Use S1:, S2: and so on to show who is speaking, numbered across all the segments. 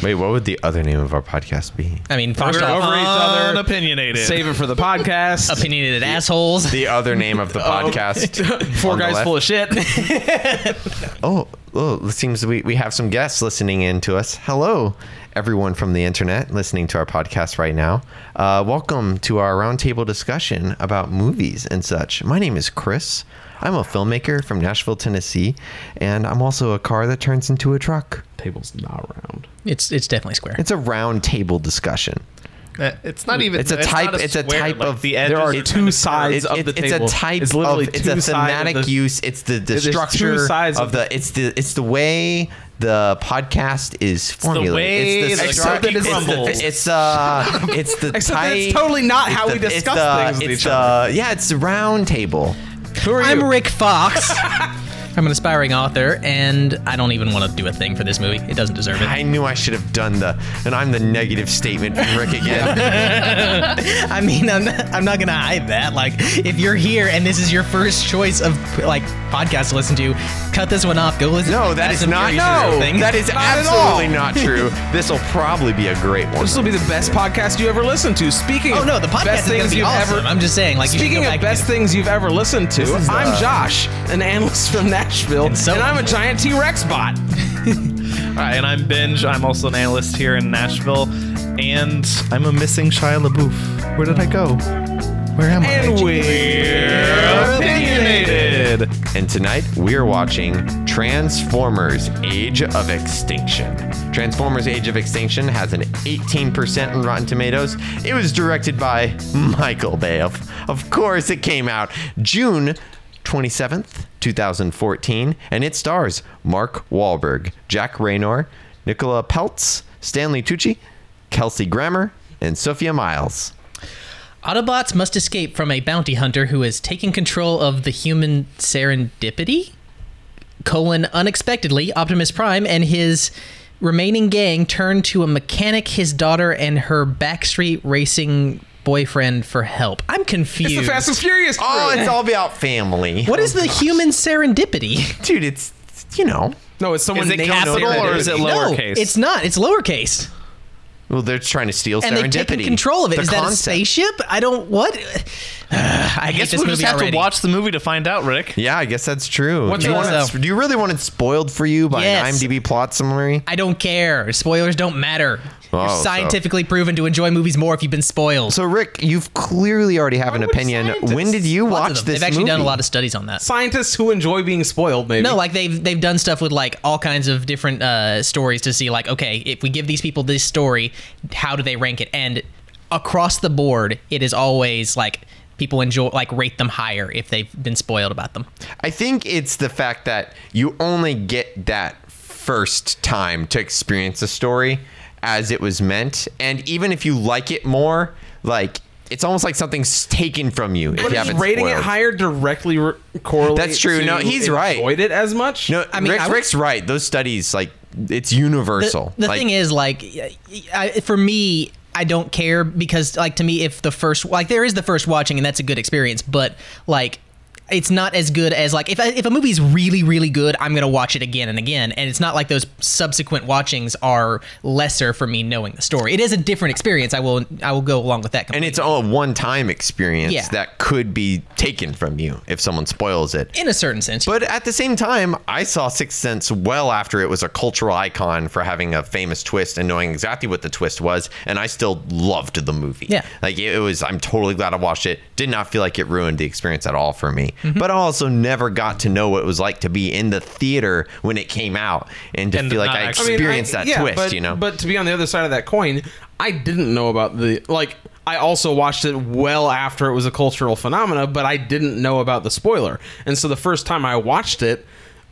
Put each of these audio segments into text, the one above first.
S1: Wait, what would the other name of our podcast be?
S2: I mean, first
S3: We're
S2: off,
S3: over each other.
S4: Unopinionated.
S3: Save it for the podcast.
S2: opinionated assholes.
S1: The other name of the podcast.
S3: Four
S1: on the
S3: guys
S1: left.
S3: full of shit.
S1: Oh, oh, it seems we, we have some guests listening in to us. Hello, everyone from the internet listening to our podcast right now. Uh, welcome to our roundtable discussion about movies and such. My name is Chris. I'm a filmmaker from Nashville, Tennessee, and I'm also a car that turns into a truck.
S3: Table's not round.
S2: It's it's definitely square.
S1: It's a round table discussion.
S4: Uh, It's not even.
S1: It's a type-
S4: not
S1: it's a
S4: square,
S1: type
S4: like
S1: of-
S4: the edges
S3: There are
S4: kind
S3: two
S4: of
S3: sides
S1: It-
S3: of
S1: it-
S3: the
S1: it's
S3: table.
S1: a type
S3: It's literally
S1: of it's
S3: two
S1: a
S3: sides of
S1: thematic
S3: the-
S1: use. It's the, the
S3: There's two
S1: structure
S3: sides
S1: of
S3: of
S1: the it's the it's the way the podcast is formulated.
S4: way
S1: it's
S4: the
S1: structure-
S4: cookie
S1: it's the-
S4: crumbles.
S1: It's uh it's the
S3: Except
S1: type.
S3: that's totally not how
S1: it's
S3: we discuss
S1: the-
S3: things with each
S1: the-
S3: other.
S1: Yeah, it's the round table.
S3: Who are
S2: I'm
S3: you?
S2: Rick Fox. I'm an aspiring author, and I don't even want to do a thing for this movie. It doesn't deserve it.
S1: I knew I should have done the and I'm the negative statement from Rick again.
S2: I mean, I'm not, I'm not gonna hide that. Like, if you're here and this is your first choice of like podcast to listen to, cut this one off. Go listen.
S1: No,
S2: to
S1: that
S2: Fast
S1: not
S2: Furious
S1: no.
S2: something.
S1: That is
S3: Not
S1: absolutely not true. This will probably be a great one.
S3: This will be the best podcast you ever listened to. Speaking
S2: Oh
S3: of
S2: no, the podcast
S3: best
S2: is gonna
S3: things
S2: be
S3: you've
S2: awesome.
S3: ever
S2: I'm just saying, like,
S3: Speaking
S2: go
S3: of
S2: back
S3: best things you've ever listened to,
S1: is,
S3: I'm
S1: uh,
S3: Josh, an analyst from Nashville,
S2: And so-
S3: I'm a giant T-Rex bot.
S4: All right, and I'm Benj. I'm also an analyst here in Nashville, and I'm a missing Shia LaBeouf. Where did I go? Where am I?
S3: And we're
S4: opinionated.
S1: And tonight we are watching Transformers Age of Extinction. Transformers Age of Extinction has an 18% on Rotten Tomatoes. It was directed by Michael Bay. Of, of course, it came out June 27th, 2014, and it stars Mark Wahlberg, Jack Reynor, Nicola Peltz, Stanley Tucci, Kelsey Grammer, and Sophia Myles.
S2: Autobots must escape from a bounty hunter who is taking control of the human serendipity. Colon unexpectedly, Optimus Prime and his remaining gang turn to a mechanic, his daughter, and her backstreet racing boyfriend for help. I'm confused.
S3: it's the Fast and Furious crew.
S1: Oh, it's all about family.
S2: what is oh, the human serendipity?
S1: Dude, it's, you know.
S3: no, it's someone
S4: Is it
S3: named
S4: capital or is it
S3: Serendipity.
S4: low-
S2: No,
S4: Lowercase.
S2: it's not. It's lowercase.
S1: Well, they're trying to steal
S2: And they've
S1: serendipity.
S2: taken control of it.
S1: The
S2: Is that a
S1: concept.
S2: spaceship? I don't. What? I,
S4: I
S2: hate
S4: guess
S2: this
S4: we'll
S2: movie
S4: just have
S2: already.
S4: to watch the movie to find out, Rick.
S1: Yeah, I guess that's true.
S3: What's
S1: do, you
S2: your-
S1: want it,
S2: So-
S1: do you really want it spoiled for you by
S2: Yes.
S1: an IMDb plot summary?
S2: I don't care. Spoilers don't matter.
S1: Oh,
S2: You're
S1: so-
S2: scientifically proven to enjoy movies more if you've been spoiled.
S1: So, Rick, you've clearly already have an opinion.
S3: scientists?
S1: When did you
S2: Lots
S1: watch this
S2: They've actually
S1: movie?
S2: done a lot of studies on that.
S3: Scientists who enjoy being spoiled, maybe.
S2: No, like they've they've done stuff with like all kinds of different uh, stories to see like okay, if we give these people this story, how do they rank it? And across the board, it is always like people enjoy like rate them higher if they've been spoiled about them.
S1: I think it's the fact that you only get that first time to experience a story as it was meant, and even if you like it more, like it's almost like something's taken from you if
S3: but
S1: you
S3: is
S1: haven't
S3: rating it higher directly re- correlates
S1: That's true.
S3: to
S1: No, he's right.
S3: enjoyed it as much?
S1: No,
S2: I mean,
S1: Rick's,
S2: I would-
S1: Rick's right. Those studies, like, it's universal.
S2: The, the
S1: Like,
S2: thing is, like, I, for me, I don't care because, like, to me, if the first, like, there is the first watching, and that's a good experience, but like. It's not as good as like if I, if a movie's really really good, I'm gonna watch it again and again, and it's not like those subsequent watchings are lesser for me knowing the story. It is a different experience. I will I will go along with that.
S1: and it's all a one-time experience
S2: Yeah.
S1: that could be taken from you if someone spoils it.
S2: in a certain sense.
S1: But at the same time, I saw Sixth Sense well after it was a cultural icon for having a famous twist and knowing exactly what the twist was, and I still loved the movie.
S2: Yeah.
S1: like it was. I'm totally glad I watched it. Did not feel like it ruined the experience at all for me.
S2: Mm-hmm.
S1: But I also never got to know what it was like to be in the theater when it came out and to
S4: And
S1: feel like
S4: not
S1: I
S4: actually-
S1: experienced that twist.
S3: but,
S1: you know,
S3: But to be on the other side of that coin, I didn't know about the like. I also watched it well after it was a cultural phenomena, but I didn't know about the spoiler. And so the first time I watched it,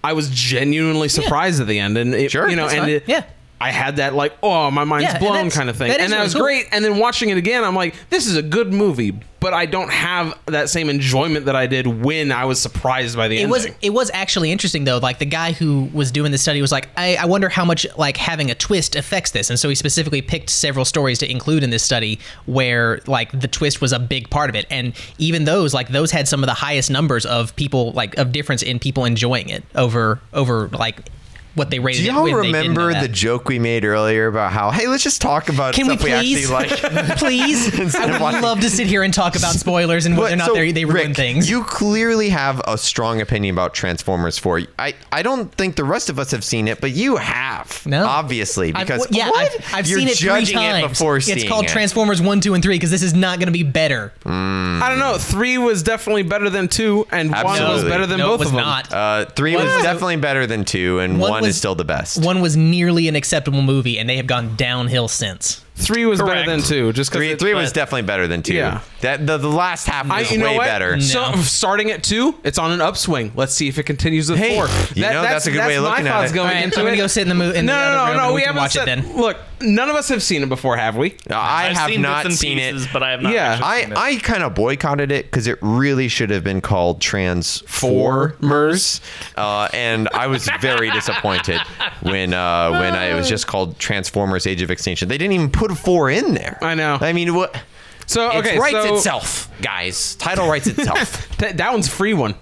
S3: I was genuinely surprised at the end, and it,
S1: Sure,
S3: you know, and
S1: fine.
S3: it,
S2: Yeah.
S3: I had that like, oh, my mind's
S2: Yeah,
S3: blown kind of thing,
S2: that
S3: and that
S2: really
S3: was
S2: cool.
S3: great. And then watching it again, I'm like, this is a good movie, but I don't have that same enjoyment that I did when I was surprised by the
S2: it
S3: ending.
S2: was it was actually interesting though. Like the guy who was doing the study was like, I, I wonder how much like having a twist affects this, and so he specifically picked several stories to include in this study where like the twist was a big part of it, and even those like those had some of the highest numbers of people like of difference in people enjoying it over over like what they rated
S1: Do y'all
S2: when they didn't know
S1: remember
S2: that.
S1: the joke we made earlier about how hey, let's just talk about
S2: Can we
S1: stuff we,
S2: please,
S1: actually like?
S2: please? I would
S1: watching-
S2: love to sit here and talk about spoilers and whether or not
S1: so,
S2: they they ruin
S1: Rick,
S2: things.
S1: You clearly have a strong opinion about Transformers 4. I, I don't think the rest of us have seen it, but you have.
S2: No.
S1: Obviously,
S2: I've-
S1: because
S2: yeah,
S1: what?
S2: I've, I've
S1: You're
S2: seen it three times.
S1: it before
S2: it's
S1: seeing
S2: called
S1: it.
S2: Transformers One, Two, and Three because this is not going to be better.
S3: I don't know. Three was definitely better than two, and one was better than
S2: no,
S3: both
S2: it was
S3: of them.
S2: not.
S1: Uh, three
S2: One
S1: was
S2: was-
S1: definitely better than two, and
S2: One
S1: one,
S2: was-
S1: is still the best.
S2: One was nearly an acceptable movie, and they have gone downhill since.
S3: Three was
S4: Correct.
S3: better than two, just
S1: Three,
S3: because
S1: three was definitely better than two.
S3: Yeah.
S1: That the, the last half
S3: I,
S1: was
S3: you know
S1: way
S3: what?
S1: better.
S3: So starting at two, it's on an upswing. Let's see if it continues with
S1: Hey,
S3: four.
S1: you know, that's a good way of
S3: my
S1: looking at
S3: thoughts
S1: it.
S3: Going
S2: All right,
S3: into
S2: I'm gonna
S3: it.
S2: go sit in the mo- in
S3: no,
S2: the other
S3: no,
S2: room
S3: no,
S2: and
S3: no.
S2: we
S3: We
S2: can
S3: haven't
S2: watch it
S3: said-
S2: then.
S3: Look, none of us have seen it before, have we?
S1: I
S4: I've
S1: have
S4: seen
S1: not
S4: bits and
S1: seen
S4: pieces,
S1: it.
S4: but I have not.
S3: Yeah.
S4: actually
S1: I,
S4: seen it.
S1: I kind of boycotted it because it really should have been called Transformers, uh, and I was very disappointed when uh, when I, it was just called Transformers: Age of Extinction. They didn't even put a four in there.
S3: I know.
S1: I mean, what?
S3: So okay,
S1: it writes
S3: so
S1: itself, guys. Title writes itself.
S3: Th- that one's a free one.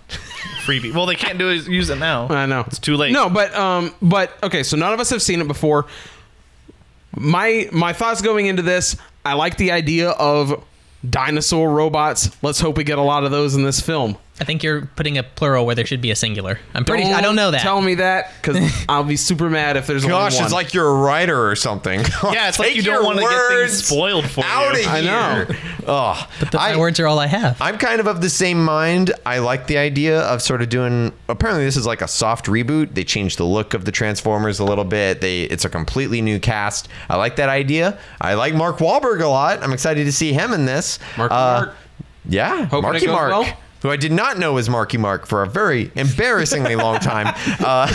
S4: freebie. Well, they can't do it. Use it now.
S3: I know
S4: it's too late.
S3: No, but um, but okay. So none of us have seen it before. My my thoughts going into this, I like the idea of dinosaur robots. Let's hope we get a lot of those in this film.
S2: I think you're putting a plural where there should be a singular. I'm pretty. I don't know that.
S3: Tell me that because I'll be super mad if there's only
S1: Gosh,
S3: one.
S1: it's like you're a writer or something.
S4: Yeah, it's like you don't want to get
S1: words
S4: things spoiled for
S1: out
S4: you.
S1: of
S3: I know.
S1: here. Oh,
S2: but the, my words are all I have.
S1: I'm kind of of the same mind. I like the idea of sort of doing. Apparently, this is like a soft reboot. They changed the look of the Transformers a little bit. They it's a completely new cast. I like that idea. I like Mark Wahlberg a lot. I'm excited to see him in this.
S3: Marky
S1: Uh,
S3: Mark.
S1: Yeah,
S3: Hoping
S1: Marky Mark.
S3: well.
S1: Who I did not know was Marky Mark for a very embarrassingly long time. Uh,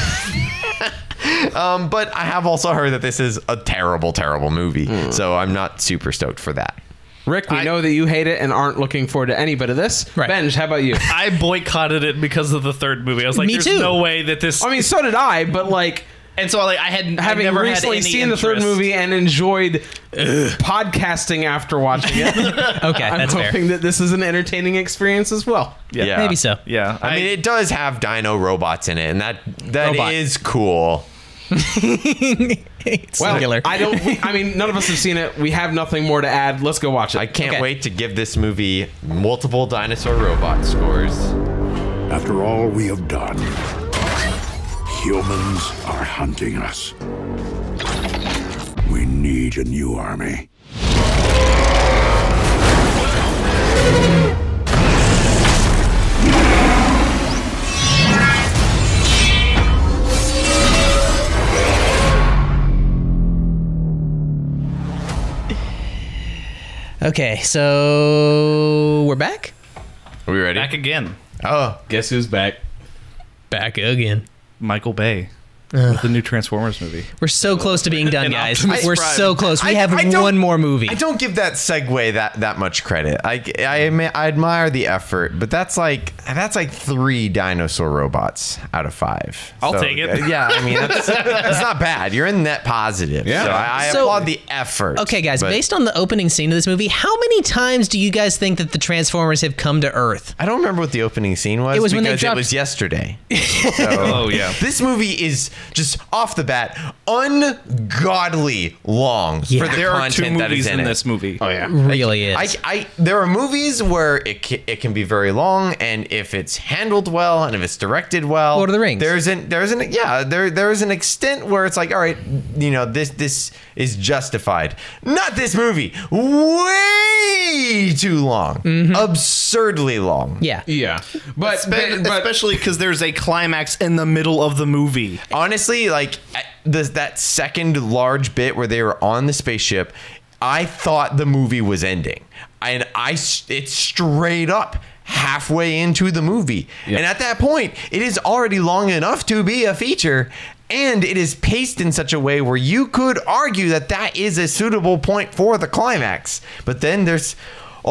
S1: um, but I have also heard that this is a terrible, terrible movie.
S3: Hmm.
S1: So I'm not super stoked for that.
S3: Rick, we
S4: I-
S3: know that you hate it and aren't looking forward to any bit of this.
S2: Right.
S3: Benj, how about you?
S4: I boycotted it because of the third movie. I was like,
S2: Me
S4: "There's
S2: too.
S4: no way that this."
S3: I mean, so did I, but like
S4: and so like I had
S3: having
S4: never
S3: recently
S4: had any
S3: seen the third movie and enjoyed podcasting after watching it.
S2: Okay,
S3: I'm
S2: that's fair.
S3: hoping that this is an entertaining experience as well.
S4: Yeah.
S2: Maybe so.
S4: Yeah,
S1: I, mean, it does have dino robots in it, and that that is
S2: Robot.
S1: cool.
S3: Well,
S2: singular.
S3: I don't. I mean, none of us have seen it. We have nothing more to add. Let's go watch it.
S1: I can't
S2: Okay.
S1: wait to give this movie multiple dinosaur robot scores.
S5: After all we have done, humans are hunting us. We need a new army.
S2: okay, so we're back.
S1: Are we ready?
S4: back again.
S1: Oh,
S3: Guess who's back?
S2: Back again.
S4: Michael Bay with the new Transformers movie.
S2: We're so close to being done, guys.
S4: Optimus
S2: We're
S4: Prime.
S2: so close. We
S1: I-
S2: have
S1: I don't-
S2: one more movie.
S1: I don't give that segue that that much credit. I I, admi- I admire the effort, but that's like that's like three dinosaur robots out of five.
S4: I'll take it.
S1: uh, Yeah, I mean that's, that's not bad. You're in net positive.
S3: Yeah.
S1: So I, I
S2: So-
S1: applaud the effort.
S2: Okay, guys,
S1: but
S2: based on the opening scene of this movie, how many times do you guys think that the Transformers have come to Earth?
S1: I don't remember what the opening scene was.
S2: It was when they
S1: because
S2: dropped-
S1: it was yesterday. So,
S4: Oh yeah.
S1: This movie is just off the bat ungodly long
S2: Yeah.
S1: for the
S4: There are two
S1: content that is
S4: movies
S1: in,
S4: in this movie.
S3: Oh yeah.
S2: Really is.
S1: I, I there are movies where it can, it can be very long, and if it's handled well and if it's directed well,
S2: Lord of the Rings.
S1: There's an there's an yeah there there's an extent where it's like all right, you know this this is justified. Not this movie, way too long, absurdly long.
S2: Mm-hmm. yeah.
S3: Yeah. But,
S4: Spe-
S3: but, but
S4: especially because there's a climax in the middle of the movie.
S1: Honestly, like the, that second large bit where they were on the spaceship, I thought the movie was ending, and I it's straight up halfway into the movie, and at that point, it is already long enough to be a feature. And it is paced in such a way where you could argue that that is a suitable point for the climax. But then there's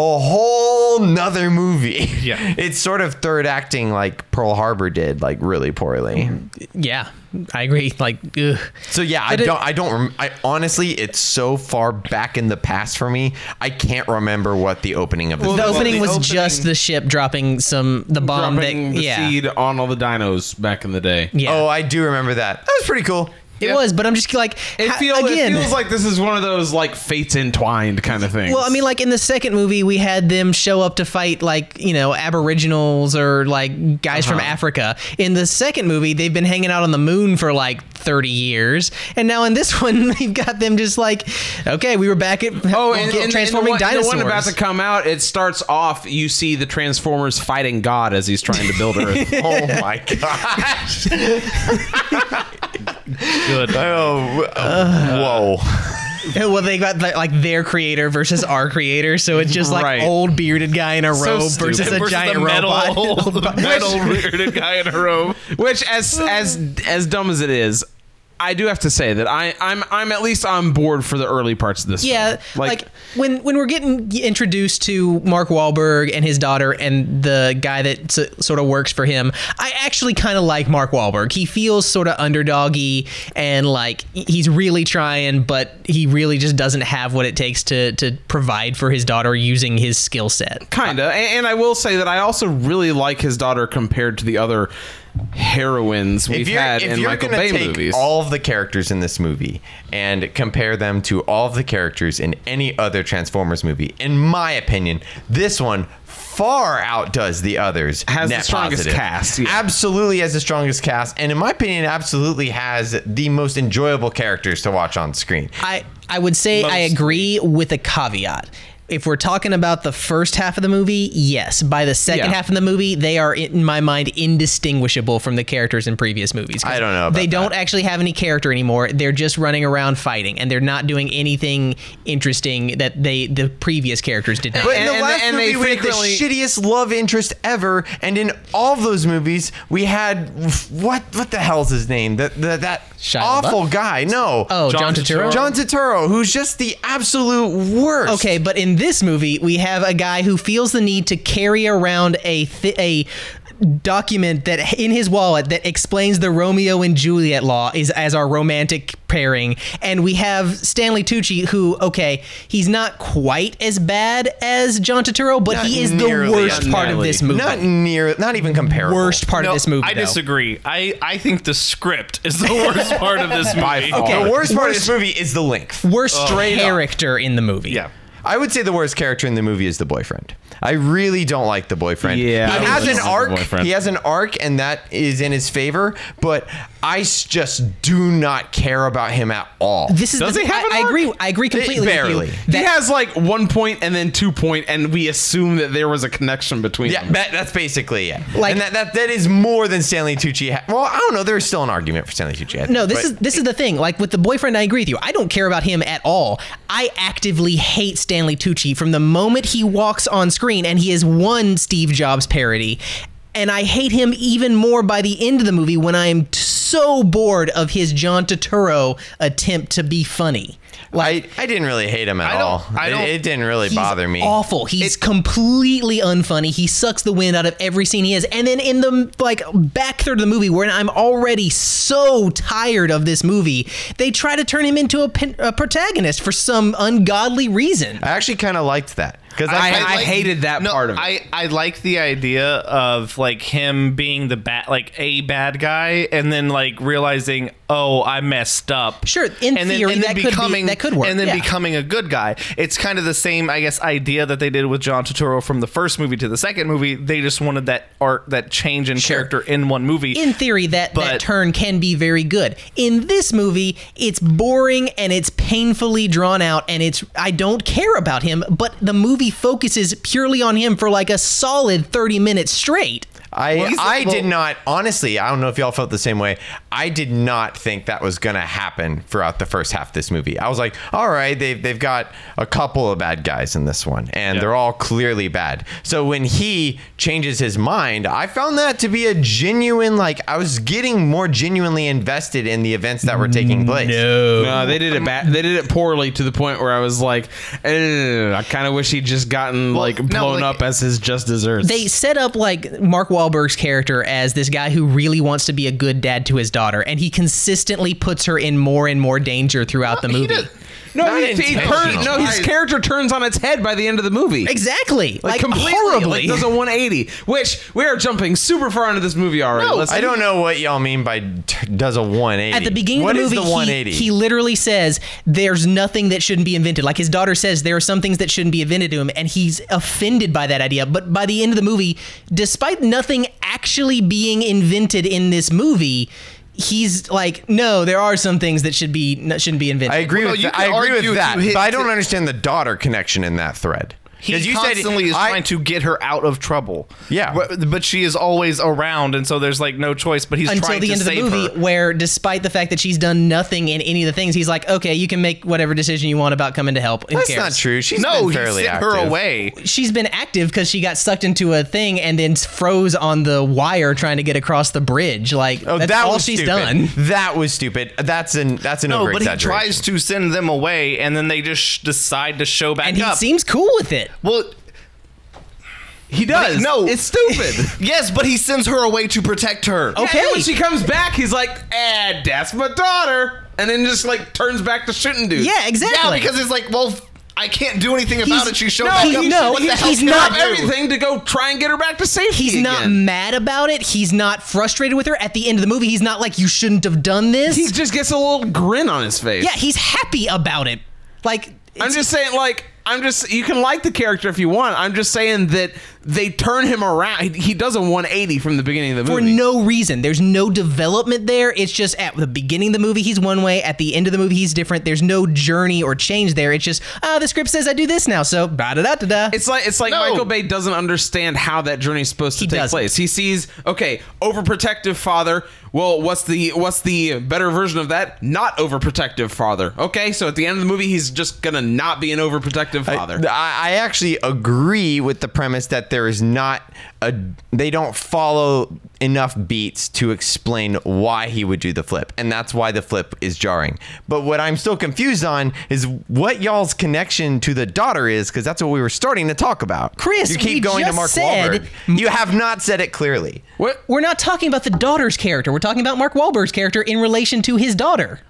S1: a whole nother movie.
S4: Yeah.
S1: it's sort of third acting like Pearl Harbor did, like really poorly.
S2: Yeah, I agree. Like, ugh.
S1: So yeah, I
S2: it-
S1: don't. I don't. Rem- I honestly, it's so far back in the past for me. I can't remember what the opening of this.
S3: Well,
S2: the
S3: Well,
S2: opening
S3: the
S2: was
S3: opening-
S2: just the ship dropping some the bomb
S3: dropping
S2: that
S3: the
S2: yeah
S3: seed on all the dinos back in the day.
S2: yeah
S1: Oh, I do remember that. That was pretty cool.
S2: It was. But I'm just like
S3: It,
S2: ha-
S3: feel,
S2: again.
S3: it feels like this is one of those like fates entwined kind of things.
S2: Well, I mean, like in the second movie, we had them show up to fight, like you know, Aboriginals or like guys from
S3: Uh-huh.
S2: Africa. In the second movie, they've been hanging out on the moon for like thirty years, and now in this one, we've got them just like, okay, we were back at
S3: Oh, and, and
S2: transforming
S3: and the one,
S2: dinosaurs.
S3: The one about to come out, it starts off. You see the Transformers fighting God as he's trying to build Earth.
S1: Oh my gosh.
S4: Good.
S1: Oh, whoa.
S2: well, they got like, like their creator versus our creator, so it's just like
S3: Right.
S2: old bearded guy in a robe
S3: stupid.
S2: versus a
S4: Versus
S2: giant
S4: the metal,
S2: robot.
S4: the metal bearded guy in a robe.
S3: Which, as as as dumb as it is, I do have to say that I I'm I'm at least on board for the early parts of this.
S2: Yeah,
S3: film.
S2: like, when when we're getting introduced to Mark Wahlberg and his daughter and the guy that s- sort of works for him, I actually kind of like Mark Wahlberg. He feels sort of underdoggy and like he's really trying, but he really just doesn't have what it takes to to provide for his daughter using his skill set.
S3: Kinda, and, and I will say that I also really like his daughter compared to the other heroines we've
S1: if you're,
S3: had
S1: if
S3: in
S1: you're
S3: Michael
S1: gonna
S3: Bay
S1: take
S3: movies.
S1: all of the characters in this movie and compare them to all of the characters in any other Transformers movie, in my opinion, this one far outdoes the others.
S3: Has the strongest
S1: positive.
S3: cast, yeah.
S1: Absolutely has the strongest cast, and in my opinion, absolutely has the most enjoyable characters to watch on screen.
S2: I I would say I agree with a caveat. If we're talking about the first half of the movie, yes. By the second
S3: Yeah.
S2: half of the movie, they are in my mind indistinguishable from the characters in previous movies.
S1: I don't know about
S2: They don't actually have any character anymore. They're just running around fighting, and they're not doing anything interesting that they the previous characters did not.
S1: But in the
S3: and-
S1: last
S3: and they
S1: movie, we had the shittiest love interest ever, and in all of those movies, we had what? What the hell's his name? That that, that
S2: Shia
S1: awful
S2: LaBeouf?
S1: guy. No.
S2: oh, John,
S3: John
S2: Turturro.
S1: John Turturro, who's just the absolute worst.
S2: Okay, but in this movie, we have a guy who feels the need to carry around a th- a document that in his wallet that explains the Romeo and Juliet law is as our romantic pairing, and we have Stanley Tucci, who okay, he's not quite as bad as John Turturro, but
S1: Not
S2: he is the worst
S1: as
S2: part of this movie.
S1: Not near, not even comparable.
S2: worst part
S4: No,
S2: of this movie.
S4: I
S2: though.
S4: disagree. I, I think the script is the worst part of this movie.
S3: far.
S2: Okay.
S1: The worst part of this movie is the length.
S2: Worst
S1: Straight up.
S2: character in the movie.
S4: Yeah.
S1: I would say the worst character in the movie is the boyfriend. I really don't like the boyfriend.
S3: Yeah,
S1: he
S3: I
S1: has
S3: really
S1: an
S3: like the
S1: arc.
S3: boyfriend.
S1: He has an arc, and that is in his favor. But I s- just do not care about him at all.
S2: This is
S3: Does
S2: the,
S3: he have
S2: I,
S3: an
S2: I
S3: arc?
S2: agree. I agree completely.
S1: barely.
S2: With you.
S3: he has like one point and then two point, and we assume that there was a connection between
S1: Yeah,
S3: them.
S1: that, that's basically it.
S2: Like-
S1: and that, that that is more than Stanley Tucci. Ha- well, I don't know. There's still an argument for Stanley Tucci. I think,
S2: No, this is this is the thing. Like with the boyfriend, I agree with you. I don't care about him at all. I actively hate Stanley Tucci from the moment he walks on screen, and he is one Steve Jobs parody. And I hate him even more by the end of the movie when I am so bored of his John Turturro attempt to be funny.
S1: I, I didn't really hate him at
S4: I
S1: all.
S4: I
S1: It-
S4: don't-
S1: it, didn't really
S2: He's
S1: bother me.
S2: Awful. He's completely unfunny. He sucks the wind out of every scene he has. And then in the like back third of the movie, where I'm already so tired of this movie, they try to turn him into a, pen- a protagonist for some ungodly reason.
S1: I actually kind of liked that because
S3: I-
S1: I,
S3: I hated that
S4: no,
S3: part of it.
S4: I, I like the idea of like him being the bad, like a bad guy, and then like realizing, oh, I messed up.
S2: Sure, in
S4: and then,
S2: theory,
S4: and then
S2: that could be-
S4: becoming
S2: that could work,
S4: and then
S2: yeah.
S4: becoming a good guy. It's kind of the same, I guess, idea that they did with John Turturro from the first movie to the second movie. They just wanted that art, that change in
S2: Sure.
S4: character in one movie.
S2: In theory, that, that turn can be very good. In this movie, it's boring and it's painfully drawn out, and it's I don't care about him, but the movie focuses purely on him for like a solid 30 minutes straight.
S1: I
S6: Well,
S1: I
S6: well-
S1: did not honestly. I don't know if y'all felt the same way. I did not think that was gonna happen throughout the first half of this movie. I was like, all right, they've they've got a couple of bad guys in this one, and
S4: Yeah.
S1: they're all clearly bad. So when he changes his mind, I found that to be a genuine like I was getting more genuinely invested in the events that were taking place.
S3: No, no they did it bad. They did it poorly to the point where I was like, "Ugh, I kind of wish he'd just gotten like
S6: no,
S3: blown
S6: like-
S3: up as his just desserts.
S2: they set up like Mark Wahlberg's character as this guy who really wants to be a good dad to his daughter, and he consistently puts her in more and more danger throughout the movie.
S3: No, he, he
S1: intentional.
S3: turns, no, his character turns on its head by the end of the movie.
S2: Exactly, like,
S3: completely,
S2: horribly.
S3: like, does a 180. Which we are jumping super far into this movie already.
S6: No,
S3: Let's
S1: I don't know what y'all mean by t- does a 180.
S2: At the beginning
S1: What
S2: of the movie,
S1: the 180?
S2: He, he literally says there's nothing that shouldn't be invented. Like his daughter says, there are some things that shouldn't be invented to him, and he's offended by that idea. But by the end of the movie, despite nothing actually being invented in this movie, he's like, no, there are some things that should be n- shouldn't be invented.
S1: I agree
S6: Well,
S1: with
S6: you
S1: that. I
S6: could
S1: agree
S6: argue
S1: with
S6: if
S1: that,
S6: hit
S1: but I don't
S6: to-
S1: understand the daughter connection in that thread.
S6: He
S1: 'Cause you said-
S6: constantly is
S1: I-
S6: trying to get her out of trouble.
S1: Yeah.
S6: but, but she is always around, and so there's like no choice. But he's
S2: until
S6: trying
S2: the
S6: to
S2: end of the movie,
S6: her.
S2: where despite the fact that she's done nothing in any of the things, he's like, okay, you can make whatever decision you want about coming to help. Who
S1: That's
S2: cares?
S1: not true. She's
S6: no,
S1: been
S6: he sent
S1: active.
S6: her away.
S2: she's been active because she got sucked into a thing and then froze on the wire trying to get across the bridge. Like
S1: Oh,
S2: that's
S1: that
S2: all
S1: was
S2: she's
S1: stupid.
S2: done.
S1: That was stupid. That's an that's an
S6: No, but he tries to send them away, and then they just sh- decide to show back
S2: And he
S6: up.
S2: seems cool with it.
S6: Well,
S3: He does.
S6: no.
S3: it's stupid.
S6: yes, but he sends her away to protect her.
S2: Okay.
S3: Yeah, and when she comes back, he's like, "Ah, that's my daughter," and then just like turns back to shooting dudes.
S2: Yeah, exactly.
S6: Yeah, because it's like, well, I can't do anything about
S2: He's-
S6: it. She showed
S3: No,
S6: back
S3: he-
S6: up.
S2: no,
S6: what the hell
S2: he's not-
S3: everything to go try and get her back to safety.
S2: he's not
S3: again.
S2: mad about it. He's not frustrated with her. At the end of the movie, he's not like you shouldn't have done this.
S3: He just gets a little grin on his face.
S2: yeah, he's happy about it. Like
S3: I'm just saying, like, I'm just you can like the character if you want. I'm just saying that they turn him around. He, he does a 180 from the beginning of the movie for
S2: no reason. There's no development there. It's just at the beginning of the movie he's one way, at the end of the movie he's different. There's no journey or change there. It's just ah, the script says I do this now, so da da da da da.
S3: It's like it's like
S6: No.
S3: Michael Bay doesn't understand how that journey is supposed to
S2: He
S3: take
S2: doesn't.
S3: place. He sees okay, overprotective father. Well, what's the what's the better version of that? Not overprotective father. Okay, so at the end of the movie, he's just gonna not be an overprotective father.
S1: I, I actually agree with the premise that there is not a they don't follow enough beats to explain why he would do the flip and that's why the flip is jarring but what i'm still confused on is what y'all's connection to the daughter is because that's what we were starting to talk about
S2: Chris,
S1: you keep
S2: we
S1: going to mark
S2: said-
S1: Wahlberg. you have not said it clearly
S3: what?
S2: We're not talking about the daughter's character. We're talking about Mark Wahlberg's character in relation to his daughter.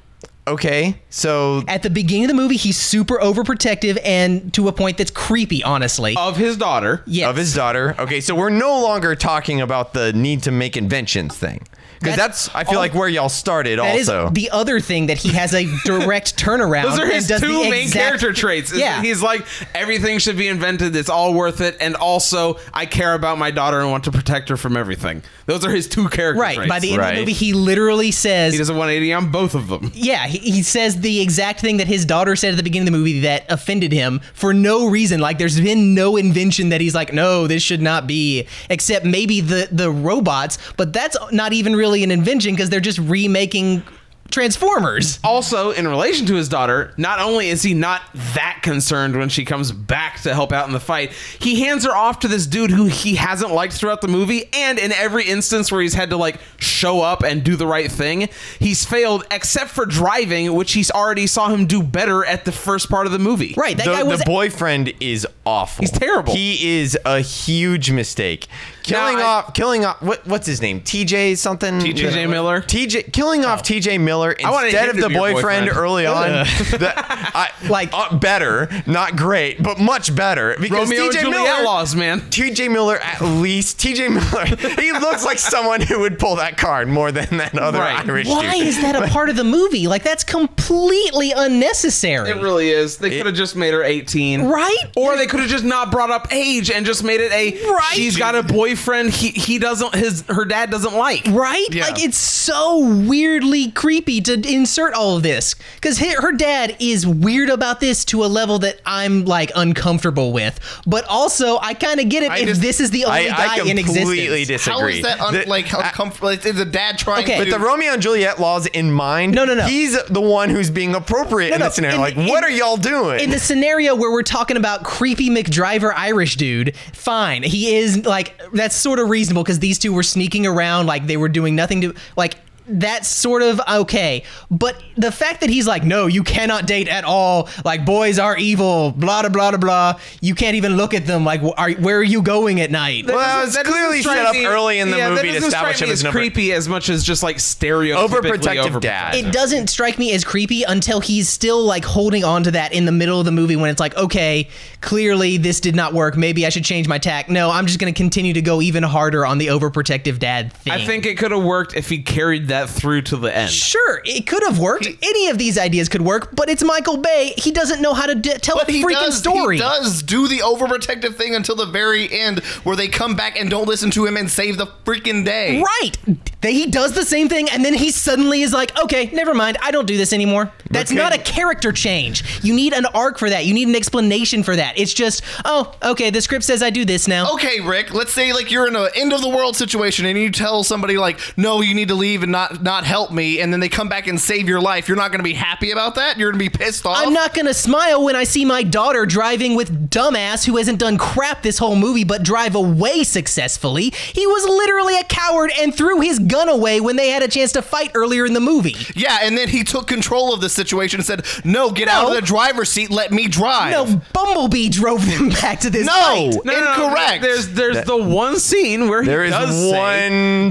S1: okay so
S2: At the beginning of the movie, he's super overprotective and to a point that's creepy, honestly.
S3: Of his daughter.
S2: yes.
S1: of his daughter okay so we're no longer talking about the need to make inventions thing because
S2: That's
S1: that's, i feel
S2: all-
S1: like where y'all started
S2: That is
S1: also
S2: the other thing that he has a direct turnaround.
S3: Those are his two main
S2: exact-
S3: character traits.
S2: Yeah,
S3: He's like, everything should be invented. It's all worth it. And also, I care about my daughter and want to protect her from everything. Those are his two character
S2: right.
S3: traits.
S2: By the end of the movie, he literally says,
S3: he does a 180 on both of them.
S2: Yeah, he, he says the exact thing that his daughter said at the beginning of the movie that offended him for no reason. Like, there's been no invention that he's like, no, this should not be, except maybe the the robots. But that's not even really an invention because they're just remaking Transformers.
S3: Also, in relation to his daughter, not only is he not that concerned when she comes back to help out in the fight, he hands her off to this dude who he hasn't liked throughout the movie. And in every instance where he's had to like show up and do the right thing, he's failed except for driving, which he's already saw him do better at the first part of the movie.
S2: Right, that
S1: the,
S2: guy was
S1: the boyfriend is awful.
S3: He's terrible.
S1: He is a huge mistake. Killing
S3: Now, I-
S1: off, killing off. What, what's his name? TJ something.
S3: TJ Miller?
S1: TJ killing off TJ Miller
S3: wanted
S1: instead
S3: him
S1: of the boyfriend,
S3: boyfriend.
S1: early on. the- I,
S2: Like-
S1: uh, better, not great, but much better. Because
S3: Romeo and
S1: TJ
S3: Juliet
S1: Miller,
S3: laws, man.
S1: TJ Miller, at least TJ Miller, he looks like someone who would pull that card more than that other
S3: Right.
S1: Irish
S2: Why
S1: dude.
S2: is that a part of the movie? Like, that's completely unnecessary.
S3: It really is. They could have just made her 18.
S2: Right?
S3: Or they could have just not brought up age and just made it a
S2: Right.
S3: she's got a boyfriend he he doesn't his her dad doesn't like.
S2: Right?
S6: Yeah.
S2: Like it's so weirdly creepy creepy to insert all of this because her dad is weird about this to a level that I'm like uncomfortable with. But also, I kind of get it
S1: I
S2: if
S1: just-
S2: this is the only
S1: I,
S2: guy
S1: I
S2: in existence.
S1: I completely
S2: existence.
S1: disagree.
S7: How is that un-
S1: The-
S7: like how
S1: I-
S7: comfortable? Is the dad trying
S2: Okay.
S7: to?
S1: With the Romeo and Juliet laws in mind,
S2: No, no, no.
S1: He's the one who's being appropriate in
S2: no,
S1: this scenario.
S2: in-
S1: like,
S2: in-
S1: what are y'all doing?
S2: in the scenario where we're talking about creepy McDriver Irish dude, fine. He is like that's sort of reasonable because these two were sneaking around like they were doing nothing to like that's sort of okay. But the fact that he's like, no, you cannot date at all. Like boys are evil. Blah blah blah blah blah. You can't even look at them. Like, are, where are you going at night?
S1: Well, it's
S3: That
S1: clearly set up
S3: me-
S1: early in the
S3: yeah,
S1: movie to establish him as
S3: as
S1: number-
S3: creepy as much as just like stereotypically
S1: Overprotective
S3: overprotective.
S1: dad.
S2: it doesn't strike me as creepy until he's still like holding on to that in the middle of the movie when it's like, okay, clearly this did not work. Maybe I should change my tack. No, I'm just going to continue to go even harder on the overprotective dad thing.
S3: I think it could have worked if he carried that through to the end.
S2: Sure, it could have worked. Any of these ideas could work, but it's Michael Bay. He doesn't know how to d- tell a
S7: he
S2: freaking
S7: does,
S2: story.
S7: he does do the overprotective thing until the very end, where they come back and don't listen to him and save the freaking day.
S2: Right. They, he does the same thing, and then he suddenly is like, okay, never mind. I don't do this anymore. That's
S1: Okay.
S2: not a character change. You need an arc for that. You need an explanation for that. It's just, oh, okay, the script says I do this now.
S7: Okay, Rick. Let's say like you're in an end of the world situation, and you tell somebody like, "No, you need to leave and not not help me," and then they come back and save your life. You're not going to be happy about that. You're going to be pissed off.
S2: I'm not gonna smile when I see my daughter driving with dumbass who hasn't done crap this whole movie but drive away successfully. He was literally a coward and threw his gun away when they had a chance to fight earlier in the movie.
S7: Yeah, and then he took control of the situation and said, "No, get out of the driver's seat. Let me drive."
S2: No, Bumblebee drove them back to this
S7: No.
S2: fight.
S3: No, no, no,
S7: Incorrect.
S3: There's there's the one scene where he
S1: There is
S3: does say,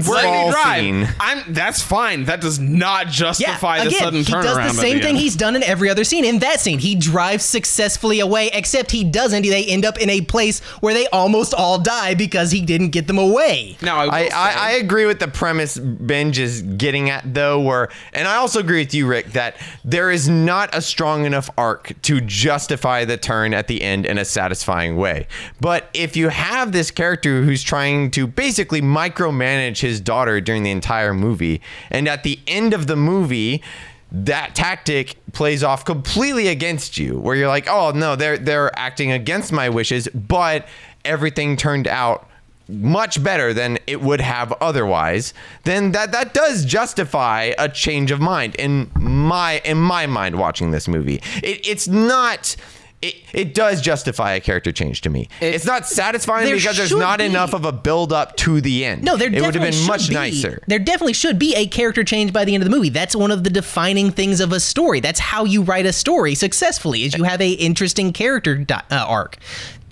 S1: one
S3: "Let me drive."
S1: scene.
S3: I'm that's fine. That does not
S2: Yeah,
S3: justify the
S2: again,
S3: sudden
S2: he
S3: turnaround.
S2: does the
S3: at
S2: same thing
S3: end.
S2: he's done in every other scene. In that scene, he drives successfully away, except he doesn't. They end up in a place where they almost all die because he didn't get them away.
S3: Now I,
S1: I, I, I agree with the premise Benj is getting at though where and I also agree with you Rick that there is not a strong enough arc to justify the turn at the end in a satisfying way. But if you have this character who's trying to basically micromanage his daughter during the entire movie and at the end of the movie that tactic plays off completely against you where you're like oh no they're they're acting against my wishes but everything turned out much better than it would have otherwise, then that that does justify a change of mind in my in my mind watching this movie. It, it's not. It, it does justify a character change to me. it's not satisfying
S2: There
S1: because there's not
S2: be.
S1: enough of a build up to the end.
S2: No, there
S1: it would have been much
S2: be.
S1: nicer.
S2: There definitely should be a character change by the end of the movie. That's one of the defining things of a story. That's how you write a story successfully. Is you have a interesting character di- uh, arc.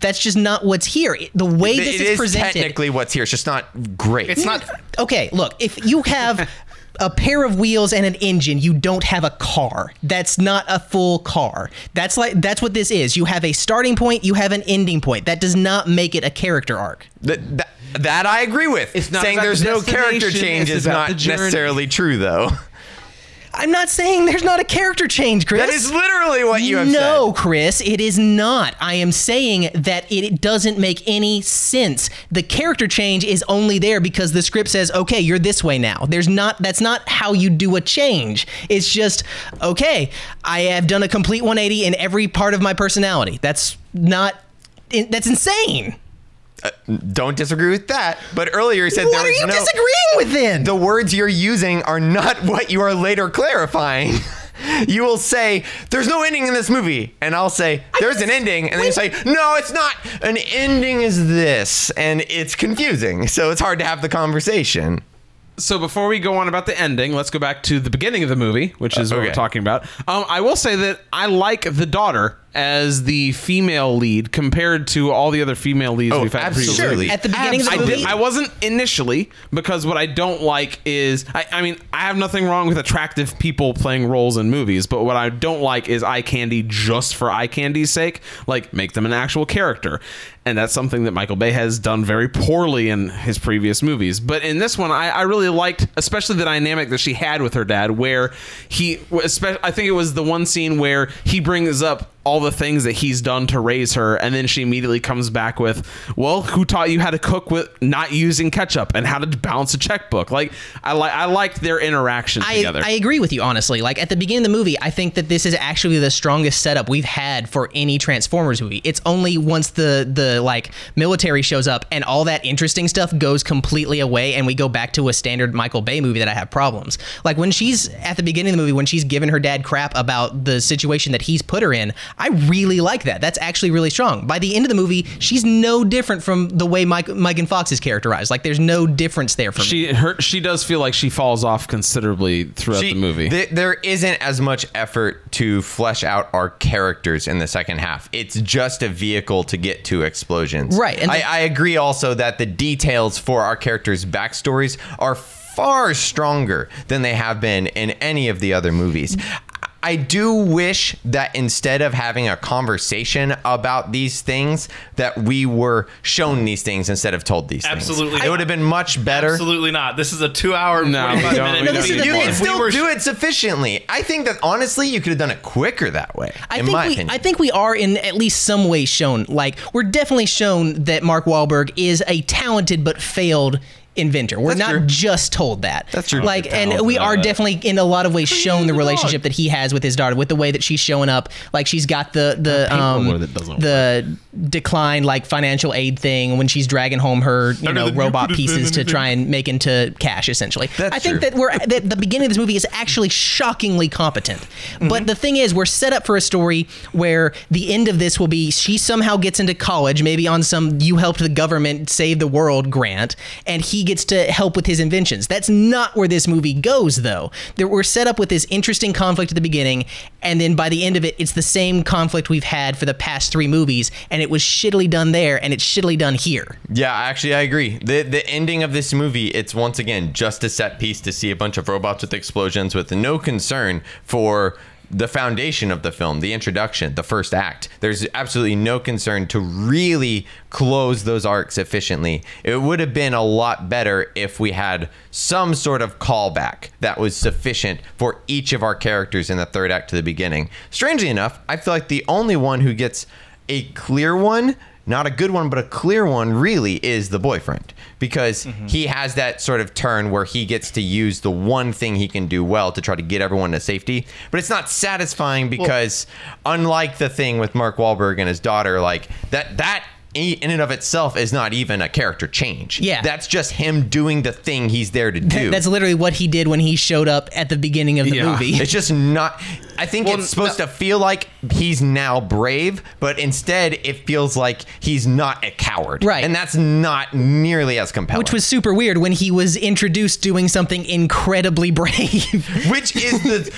S2: That's just not what's here. The way
S1: It-
S2: this
S1: it
S2: is
S1: is
S2: presented.
S1: technically what's here. It's just not great.
S7: It's not.
S2: okay, look, if you have a pair of wheels and an engine, you don't have a car. That's not a full car. That's like that's what this is. You have a starting point, you have an ending point. That does not make it a character arc.
S1: That, that, that I agree with.
S3: It's not
S1: saying there's
S3: the
S1: no character change
S3: it's
S1: is not necessarily true, though.
S2: I'm not saying there's not a character change, Chris.
S1: That is literally what you have
S2: no,
S1: said.
S2: No, Chris, it is not. I am saying that it doesn't make any sense. The character change is only there because the script says, "Okay, you're this way now." There's not that's not how you do a change. It's just, "Okay, I have done a complete 180 in every part of my personality." That's not that's insane.
S1: Don't disagree with that. But earlier he said
S2: What
S1: there
S2: are you
S1: no.
S2: disagreeing with then?
S1: the words you're using are not what you are later clarifying. You will say, There's no ending in this movie. And I'll say, There's an ending. And then you say, No, it's not. An ending is this. And it's confusing. So it's hard to have the conversation.
S3: so before we go on about the ending, let's go back to the beginning of the movie, which is what
S1: okay.
S3: we're talking about. Um, I will say that I like the daughter as the female lead compared to all the other female leads
S1: Oh,
S3: we've had previously.
S1: absolutely.
S2: At the beginning of the
S3: I
S2: movie,
S3: did. I wasn't initially because what I don't like is I, I mean I have nothing wrong with attractive people playing roles in movies, but what I don't like is eye candy just for eye candy's sake. Like make them an actual character, and that's something that Michael Bay has done very poorly in his previous movies. But in this one, I, I really liked, especially the dynamic that she had with her dad, where he, especially I think it was the one scene where he brings up all the things that he's done to raise her, and then she immediately comes back with, "Well, who taught you how to cook with not using ketchup and how to balance a checkbook?" Like I like I liked their interaction
S2: I,
S3: together.
S2: I agree with you honestly. Like at the beginning of the movie, I think that this is actually the strongest setup we've had for any Transformers movie. It's only once the the like military shows up and all that interesting stuff goes completely away and we go back to a standard Michael Bay movie that I have problems. Like when she's at the beginning of the movie when she's giving her dad crap about the situation that he's put her in, I really like that. That's actually really strong. By the end of the movie, she's no different from the way Mike Megan Fox is characterized. Like there's no difference there for me.
S3: she her she does feel like she falls off considerably throughout
S1: She-
S3: the movie.
S1: th- there isn't as much effort to flesh out our characters in the second half. It's just a vehicle to get to explosions.
S2: Right, and
S1: I,
S2: the-
S1: I agree also that the details for our characters' backstories are far stronger than they have been in any of the other movies. I do wish that instead of having a conversation about these things, that we were shown these things instead of told these
S6: Absolutely
S1: things. It would have been much better.
S6: Absolutely not. This is a two-hour,
S3: No, we
S6: minute
S2: No, this is
S1: You can
S6: If we
S1: still do it sufficiently. I think that honestly, you could have done it quicker that way.
S2: I
S1: in
S2: think
S1: my
S2: we,
S1: opinion.
S2: I think we are in at least some way shown. Like we're definitely shown that Mark Wahlberg is a talented but failed inventor. We're
S1: That's
S2: not
S1: true.
S2: just told that.
S1: That's true.
S2: Like, and we are
S6: bet.
S2: definitely in a lot of ways shown the relationship that he has with his daughter, with the way that she's showing up. Like she's got the the um
S3: roller that
S2: the decline like financial aid thing when she's dragging home her you know robot pieces to try and make into cash essentially.
S1: That's
S2: I think
S1: true.
S2: that we're that the beginning of this movie is actually shockingly competent.
S1: Mm-hmm.
S2: But the thing is, we're set up for a story where the end of this will be she somehow gets into college, maybe on some "you helped the government save the world" grant, and he gets to help with his inventions. That's not where this movie goes, though. We're set up with this interesting conflict at the beginning, and then by the end of it, it's the same conflict we've had for the past three movies, and it was shittily done there, and it's shittily done here.
S1: Yeah, actually, I agree. The the ending of this movie, it's once again just a set piece to see a bunch of robots with explosions with no concern for the foundation of the film, the introduction, the first act. There's absolutely no concern to really close those arcs efficiently. It would have been a lot better if we had some sort of callback that was sufficient for each of our characters in the third act to the beginning. Strangely enough, I feel like the only one who gets a clear one not a good one, but a clear one really is the boyfriend because mm-hmm. he has that sort of turn where he gets to use the one thing he can do well to try to get everyone to safety. But it's not satisfying because unlike the thing with Mark Wahlberg and his daughter, like that that in and of itself is not even a character change.
S2: Yeah.
S1: That's just him doing the thing he's there to do.
S2: That's literally what he did when he showed up at the beginning of the
S3: Yeah.
S2: movie.
S1: It's just not. I think
S3: Well,
S1: it's supposed to feel like he's now brave, but instead it feels like he's not a coward.
S2: Right.
S1: And that's not nearly as compelling.
S2: Which was super weird when he was introduced doing something incredibly brave.
S1: Which is the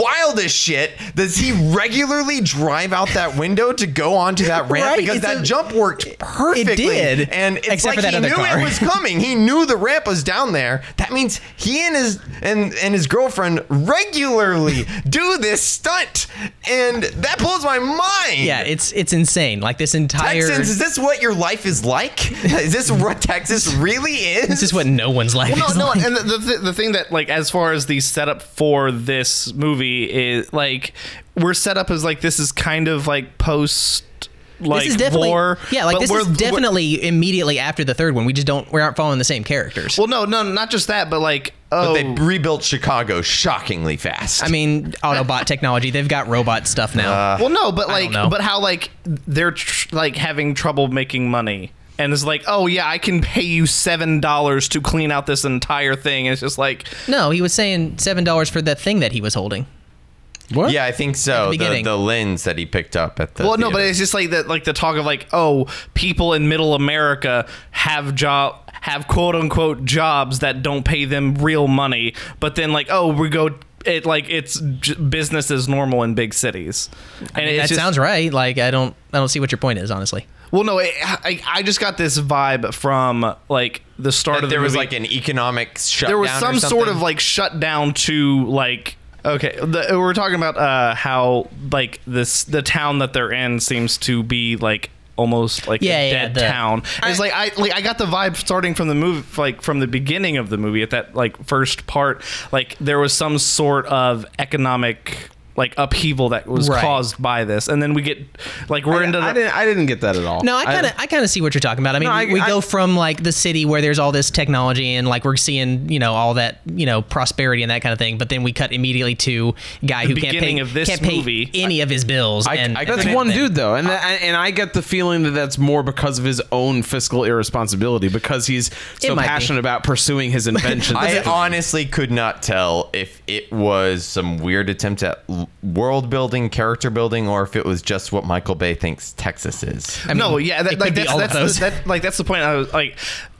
S1: wildest shit. Does he regularly drive out that window to go onto that ramp?
S2: Right,
S1: Because
S2: it's
S1: that
S2: a-
S1: jump worked perfectly.
S2: did.
S1: And it's
S2: Except
S1: like
S2: for that
S1: he
S2: other
S1: knew
S2: car.
S1: it was coming. He knew the ramp was down there. That means he and his and, and his girlfriend regularly do this stunt. And that blows my mind.
S2: yeah, it's it's insane. Like this entire
S1: Texans, is this what your life is like? Is this what Texas really is?
S2: this is what no one's life
S6: Well,
S2: is
S6: no, no,
S2: like.
S6: and the, the the thing that like as far as the setup for this movie is like we're set up as like this is kind of like post like
S2: this is definitely
S6: war.
S2: yeah, like
S6: but
S2: this
S6: we're-
S2: is
S6: we're-
S2: definitely immediately after the third one. We just don't we aren't following the same characters.
S6: Well, no, no, not just that, but like
S1: but
S6: oh,
S1: they rebuilt Chicago shockingly fast.
S2: I mean, Autobot technology. They've got robot stuff now.
S6: Uh, well, no, but like,
S2: don't
S6: but how like they're tr- like having trouble making money. And it's like, oh yeah, I can pay you seven dollars to clean out this entire thing. And it's just like,
S2: no, he was saying seven dollars for the thing that he was holding.
S3: What?
S1: yeah, I think so.
S2: the
S1: The,
S2: beginning.
S1: the lens that he picked up at the
S6: well, no, but it's just like that, like the talk of like, oh, people in Middle America have job have quote unquote jobs that don't pay them real money, but then like, oh, we go. It like it's j- business as normal in big cities, and it's
S2: that
S6: just,
S2: sounds right. Like I don't I don't see what your point is, honestly.
S6: Well, no, it, I, I just got this vibe from like the start
S1: That
S6: of the
S1: there was like an economic shutdown.
S6: there was
S1: or
S6: some sort of like shutdown to like okay the, we we're talking about uh how like this the town that they're in seems to be like almost like
S2: Yeah,
S6: a
S2: yeah,
S6: dead
S2: the-
S6: town. It's like i like i got the vibe starting from the movie like from the beginning of the movie at that like first part like there was some sort of economic like upheaval that was
S2: Right.
S6: caused by this, and then we get like we're into the,
S3: I didn't. I didn't get that at all.
S2: No, I kind of, I, kind of see what you're talking about. I mean,
S3: No, I-
S2: we
S3: I-
S2: go from like the city where there's all this technology and like we're seeing, you know, all that, you know, prosperity and that kind of thing. But then we cut immediately to guy who can't pay,
S6: of this
S2: can't pay
S6: movie.
S2: any of his bills.
S1: I-
S2: and
S1: I-
S3: That's
S1: Okay.
S3: one dude though, and that, and I get the feeling that that's more because of his own fiscal irresponsibility because he's so
S2: might be.
S3: passionate about pursuing his invention.
S1: I honestly could not tell if it was some weird attempt at l- world building, character building, or if it was just what Michael Bay thinks Texas is.
S2: I mean,
S6: no, yeah, that, like
S2: could
S6: that's, that's the, that, like that's the point. I was like,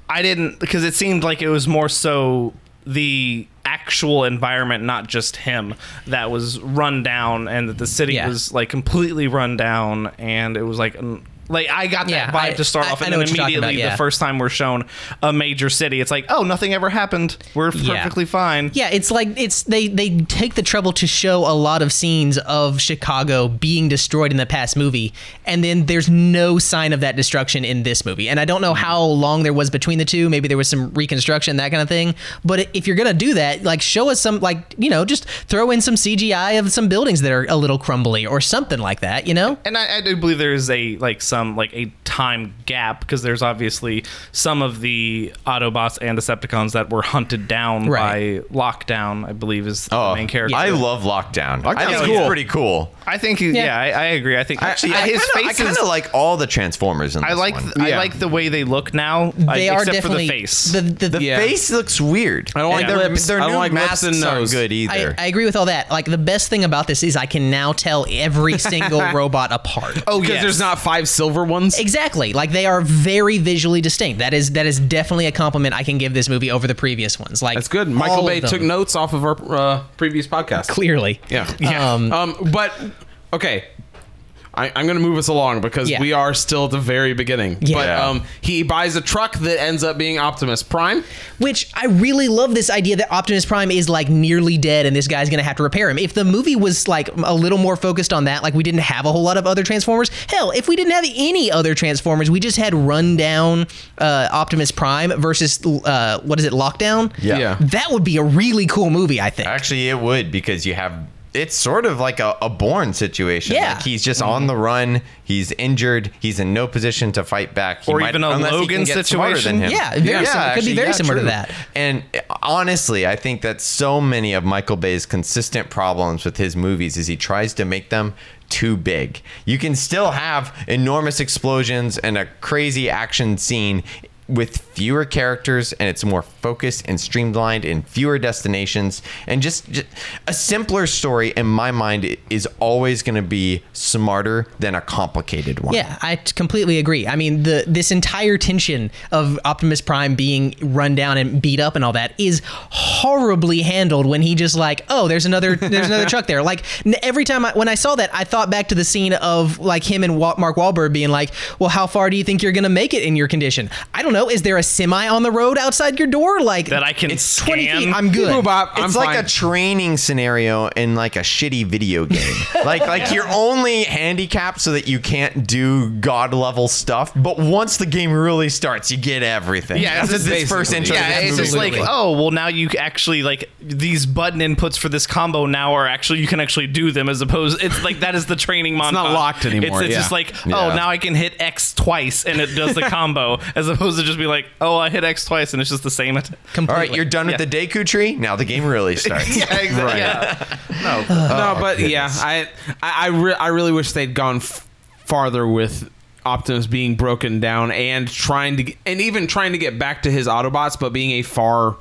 S6: I didn't because it seemed like it was more so the actual environment, not just him, that was run down, and that the city
S2: Yeah.
S6: was like completely run down, and it was like. an- like I got that
S2: Yeah,
S6: vibe
S2: I-
S6: to start
S2: I-
S6: off, and then
S2: what you're talking
S6: immediately
S2: about, yeah.
S6: the first time we're shown a major city, it's like, oh, nothing ever happened. We're
S2: Yeah.
S6: perfectly fine.
S2: Yeah, it's like it's they they take the trouble to show a lot of scenes of Chicago being destroyed in the past movie, and then there's no sign of that destruction in this movie. And I don't know mm. how long there was between the two. Maybe there was some reconstruction, that kind of thing. But if you're gonna do that, like show us some, like you know, just throw in some CGI of some buildings that are a little crumbly or something like that. You know?
S6: and I, I do believe there is a like some like a time gap because there's obviously some of the Autobots and Decepticons that were hunted down
S2: Right.
S6: by Lockdown. I believe is
S1: Oh,
S6: the main character.
S1: I love Lockdown. I
S3: Lockdown's
S1: think
S3: cool.
S1: pretty cool.
S6: I think he, yeah, I, I agree. I think
S1: Actually,
S6: I,
S1: I,
S6: his
S1: kinda,
S6: face
S1: I
S6: is.
S1: kind of like all the Transformers in this
S6: I like
S1: one.
S6: I like the way they look now. I-
S2: They are
S6: except
S2: definitely
S6: for the face.
S2: The, the,
S1: the
S3: Yeah.
S1: face looks weird.
S3: I don't like
S1: their,
S3: lips.
S1: Their
S3: I don't
S1: new
S3: like lips
S1: masks
S3: and
S1: aren't
S3: nose.
S1: good either.
S2: I agree with all that. Like the best thing about this is I can now tell every single robot apart.
S3: oh, yeah. because
S6: yes.
S3: there's not five silver ones.
S2: Exactly. Like they are very visually distinct. That is that is definitely a compliment I can give this movie over the previous ones. Like
S3: That's good. Michael Bay took notes off of our uh, previous podcast.
S2: clearly.
S3: Yeah.
S2: Um,
S3: Um, but okay. I, I'm going to move us along because
S2: Yeah.
S3: we are still at the very beginning.
S2: Yeah.
S3: But um, he buys a truck that ends up being Optimus Prime.
S2: Which I really love this idea that Optimus Prime is like nearly dead and this guy's gonna have to repair him. If the movie was like a little more focused on that, like we didn't have a whole lot of other Transformers. Hell, if we didn't have any other Transformers, we just had rundown uh, Optimus Prime versus uh, what is it, Lockdown?
S1: Yeah.
S3: Yeah.
S2: That would be a really cool movie, I think.
S1: Actually, it would because you have. It's sort of like a, a Bourne situation.
S2: Yeah.
S1: Like he's just mm-hmm. on the run. He's injured. He's in no position to fight back. He
S6: Or even a
S1: unless
S6: Logan
S1: can get smarter
S6: situation.
S1: than him.
S2: Yeah, very sim- it could be very similar to that.
S1: And honestly, I think that so many of Michael Bay's consistent problems with his movies is he tries to make them too big. You can still have enormous explosions and a crazy action scene with fewer characters and it's more focused and streamlined and fewer destinations and just, just a simpler story in my mind is always going to be smarter than a complicated one.
S2: Yeah, I completely agree. I mean, the this entire tension of Optimus Prime being run down and beat up and all that is horribly handled when he just like, oh, there's another there's another truck there. Like every time I, when I saw that, I thought back to the scene of like him and Mark Wahlberg being like, well, how far do you think you're gonna make it in your condition? I don't know. Is there a semi on the road outside your door? Like
S6: that I can
S1: It's
S2: twenty feet. I'm good.
S3: Boop, bop, I'm
S1: it's like
S3: fine.
S1: a training scenario in like a shitty video game. like like you're only handicapped so that you can't do god level stuff. But once the game really starts, you get everything.
S3: Yeah,
S1: After
S3: it's
S1: this first intro.
S6: Yeah, it's just like, oh, well, now you actually like these button inputs for this combo now are actually you can actually do them as opposed. It's like that is the training montage.
S3: It's not locked anymore,
S6: It's, it's
S3: yeah.
S6: just like, oh,
S1: Yeah.
S6: oh, now I can hit X twice and it does the combo, as opposed to just be like, oh, I hit X twice and it's just the same. At-
S1: all
S2: Completely.
S1: right, you're done with the Deku tree. Now the game really starts.
S6: yeah, exactly. Yeah. No, oh,
S3: no, but yeah, I I I, re- I really wish they'd gone f- farther with Optimus being broken down and trying to, g- and even trying to get back to his Autobots, but being a far,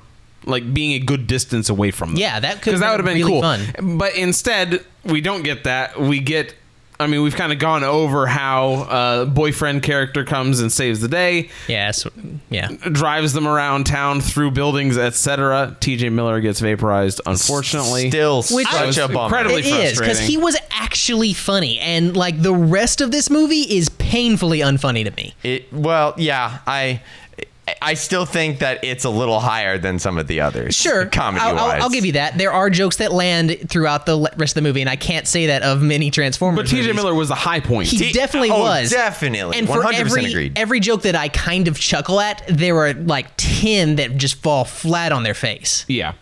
S3: like being a good distance away from them.
S2: Yeah, that could've
S3: because that would have been
S2: really
S3: cool.
S2: fun.
S3: But instead, we don't get that. We get. I mean, we've kind of gone over how uh, boyfriend character comes and saves the day,
S2: yeah, so, yeah.
S3: drives them around town through buildings, etc. T.J. Miller gets vaporized, unfortunately.
S1: Still
S2: Which-
S1: such a
S3: was
S1: bummer.
S3: incredibly
S2: It is because he was actually funny, and like the rest of this movie is painfully unfunny to me.
S1: It well, yeah, I. I still think that it's a little higher than some of the others.
S2: Sure,
S1: comedy
S2: I'll,
S1: wise.
S2: I'll, I'll give you that. There are jokes that land throughout the rest of the movie, and I can't say that of many Transformers.
S3: But T.J. Miller was the high point.
S2: He
S1: T-
S2: definitely
S1: oh,
S2: was.
S1: definitely.
S2: And for
S1: 100%
S2: every
S1: agreed.
S2: every joke that I kind of chuckle at, there are like ten that just fall flat on their face.
S3: yeah.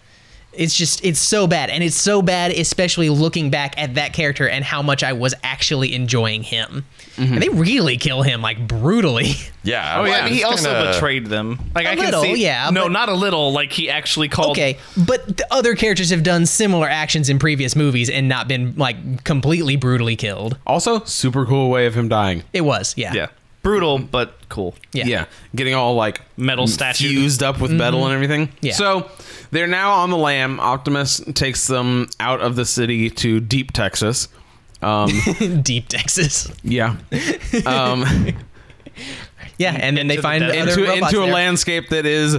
S2: It's just it's so bad, and it's so bad, especially looking back at that character and how much I was actually enjoying him.
S3: Mm-hmm.
S2: And they really kill him like brutally.
S1: Yeah.
S6: Oh
S1: well,
S6: yeah,
S1: it's
S6: he also
S1: kinda-
S6: betrayed them. Like
S2: A
S6: I can
S2: little,
S6: see,
S2: yeah,
S6: No,
S2: but-
S6: not a little. Like he actually called.
S2: Okay, but the other characters have done similar actions in previous movies and not been like completely brutally killed.
S3: Also, super cool way of him dying.
S2: It was, yeah,
S6: Yeah, brutal but cool.
S2: yeah.
S3: Yeah, getting all like
S6: Metal statue.
S3: fused up with metal and everything.
S2: Yeah.
S3: So they're now on the lam. Optimus takes them out of the city to deep Texas. Um,
S2: Deep Texas.
S3: yeah. Um,
S2: Yeah, and then they
S6: Into the
S2: find
S6: desert.
S2: other
S3: into
S2: robots
S3: into a
S2: there.
S3: landscape that is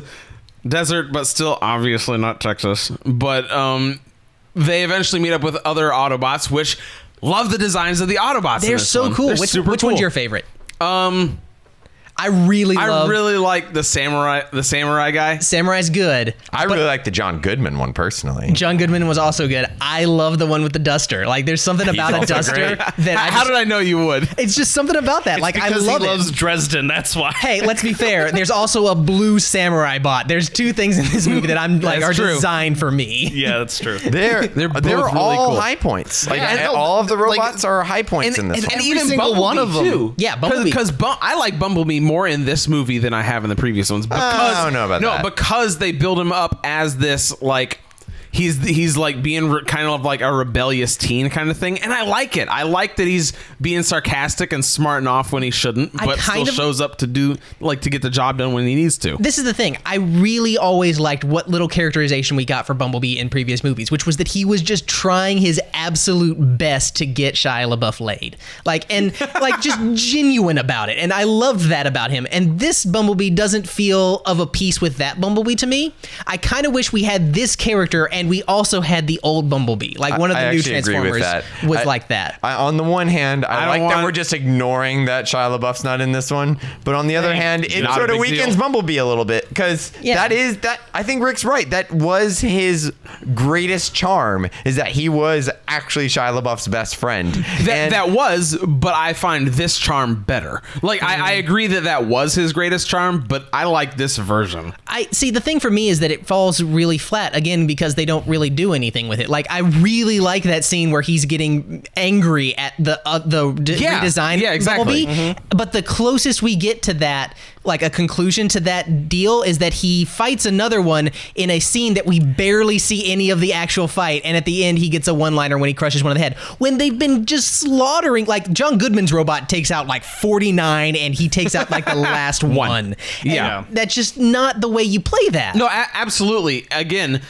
S3: desert, but still obviously not Texas. But um, they eventually meet up with other Autobots, which love the designs of the Autobots. in
S2: They're
S3: this
S2: so
S3: one.
S2: cool.
S3: They're
S2: Which,
S3: super
S2: which one's
S3: cool.
S2: your favorite?
S3: Um,
S2: I really
S3: I
S2: love
S3: really like the samurai, the samurai guy.
S2: Samurai's good.
S1: I really like the John Goodman one personally.
S2: John Goodman was also good. I love the one with the duster. Like, there's something about a
S1: also
S2: duster
S1: great.
S2: that I
S3: How
S2: just,
S3: did I know you would?
S2: It's just something about that. like, I
S6: because
S2: love
S6: he
S2: it.
S6: loves Dresden. That's why.
S2: Hey, let's be fair. There's also a blue samurai bot. There's two things in this movie that I'm like
S3: That's
S2: are
S3: true.
S2: designed for me.
S6: Yeah, that's true.
S1: They're
S3: They're
S1: they're,
S3: both really
S1: all
S3: cool.
S1: high points. Like
S7: Yeah,
S1: and
S7: no,
S1: all of the
S7: like-
S1: robots are high points in this
S3: and,
S1: one.
S3: and
S7: Every
S3: even
S7: single
S3: Bumblebee
S7: one of them.
S3: too.
S2: Yeah, Bumblebee.
S3: Because I like Bumblebee more in this movie than I have in the previous ones. Because
S1: I don't know about
S3: no,
S1: that.
S3: because they build him up as this like. He's he's like being re- kind of like a rebellious teen kind of thing, and I like it. I like that he's being sarcastic and smarting off when he shouldn't,
S2: I
S3: but
S2: kind
S3: still
S2: of-
S3: shows up to do like to get the job done when he needs to.
S2: This is the thing. I really always liked what little characterization we got for Bumblebee in previous movies, which was that he was just trying his absolute best to get Shia LaBeouf laid. Like and like just genuine about it. And I loved that about him. And this Bumblebee doesn't feel of a piece with that Bumblebee to me. I kind of wish we had this character and we also had the old Bumblebee. Like one of the
S1: I
S2: new
S1: actually agree with
S2: Transformers
S1: that.
S2: was
S1: I-
S2: like that.
S1: I, on the one hand, I,
S3: I don't
S1: like that we're just ignoring that Shia LaBeouf's not in this one, but on the other hand, it
S3: Not
S1: sort of weakens
S3: deal.
S1: Bumblebee a little bit because
S2: Yeah.
S1: that is that. I think Rick's right. That was his greatest charm is that he was actually Shia LaBeouf's best friend.
S3: That,
S1: And-
S3: that was, but I find this charm better. Like I, I mm-hmm. agree that that was his greatest charm, but I like this version.
S2: I see the thing for me is that it falls really flat again because they don't really do anything with it. Like I really like that scene where he's getting angry at the uh, the d-
S3: Yeah,
S2: redesign
S3: yeah, exactly.
S2: Bumblebee. But the closest we get to that, like a conclusion to that deal, is that he fights another one in a scene that we barely see any of the actual fight, and at the end he gets a one liner when he crushes one of the head. When they've been just slaughtering, like John Goodman's robot takes out like forty nine, and he takes out like the last one.
S3: Yeah.
S2: And that's just not the way you play that.
S3: No, a- absolutely. Again,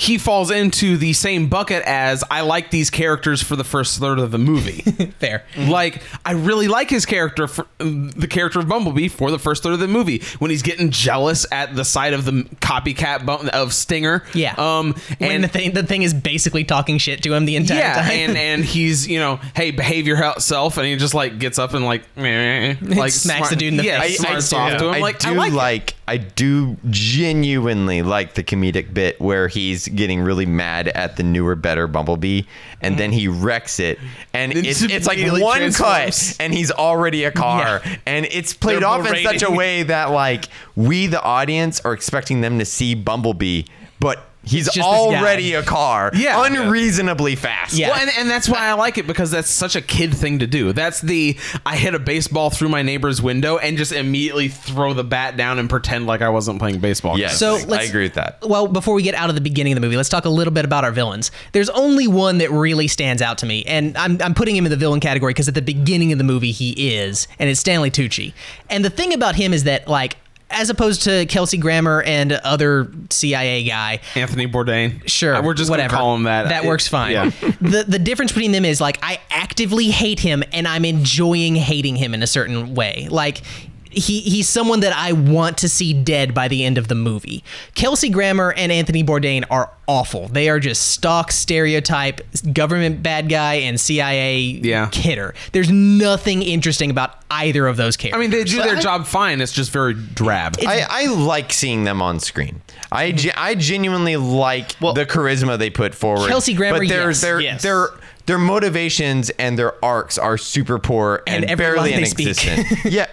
S3: he falls into the same bucket as I like these characters for the first third of the movie.
S2: fair.
S3: like I really like his character for the character of Bumblebee for the first third of the movie when he's getting jealous at the sight of the copycat bum- of Stinger.
S2: Yeah.
S3: Um
S2: when
S3: and
S2: the thing the thing is basically talking shit to him the entire
S3: yeah,
S2: time.
S3: and and he's you know, hey, behave yourself, and he just like gets up and like, meh, like
S2: Smacks the dude in the
S3: yeah,
S2: face.
S3: smarts
S1: do-
S3: off to him.
S1: I
S3: Like
S1: do
S3: I like,
S1: like. I do genuinely like the comedic bit where he's getting really mad at the newer, better Bumblebee, and then he wrecks it, and
S3: Then
S1: it's, it's like
S3: immediately
S1: one
S3: transforms.
S1: cut, and he's already a car, and it's played
S6: They're
S1: off in such a way that like we, the audience, are expecting them to see Bumblebee, but. He's
S2: just
S1: already a car,
S3: Yeah.
S1: unreasonably fast.
S2: Yeah.
S3: Well, and, and that's why I like it because that's such a kid thing to do. That's the I hit a baseball through my neighbor's window and just immediately throw the bat down and pretend like I wasn't playing baseball.
S1: Yes,
S2: So
S1: I
S2: let's-
S1: agree with that.
S2: well, before we get out of the beginning of the movie, let's talk a little bit about our villains. There's only one that really stands out to me, and I'm, I'm putting him in the villain category because at the beginning of the movie he is, and it's Stanley Tucci. And the thing about him is that, like, as opposed to Kelsey Grammer and other CIA guy,
S3: Anthony Bourdain.
S2: Sure,
S3: Uh, we're just
S2: whatever.
S3: gonna call him that.
S2: That
S3: It-
S2: works fine.
S3: Yeah.
S2: the the difference between them is like I actively hate him and I'm enjoying hating him in a certain way. Like he he's someone that I want to see dead by the end of the movie. Kelsey Grammer and Anthony Bourdain are awful. They are just stock stereotype government bad guy and CIA
S3: Yeah.
S2: kidder. There's nothing interesting about either of those characters.
S3: I mean, they do their
S1: I-
S3: job fine. It's just very drab.
S1: I, I like seeing them on screen. I, mm-hmm. ge- I genuinely like the charisma they put forward.
S2: Kelsey Grammer,
S1: but their
S2: yes.
S1: their
S6: Yes.
S1: their their motivations and their arcs are super poor and,
S2: And every
S1: barely
S2: line they speak.
S1: inexistent. yeah.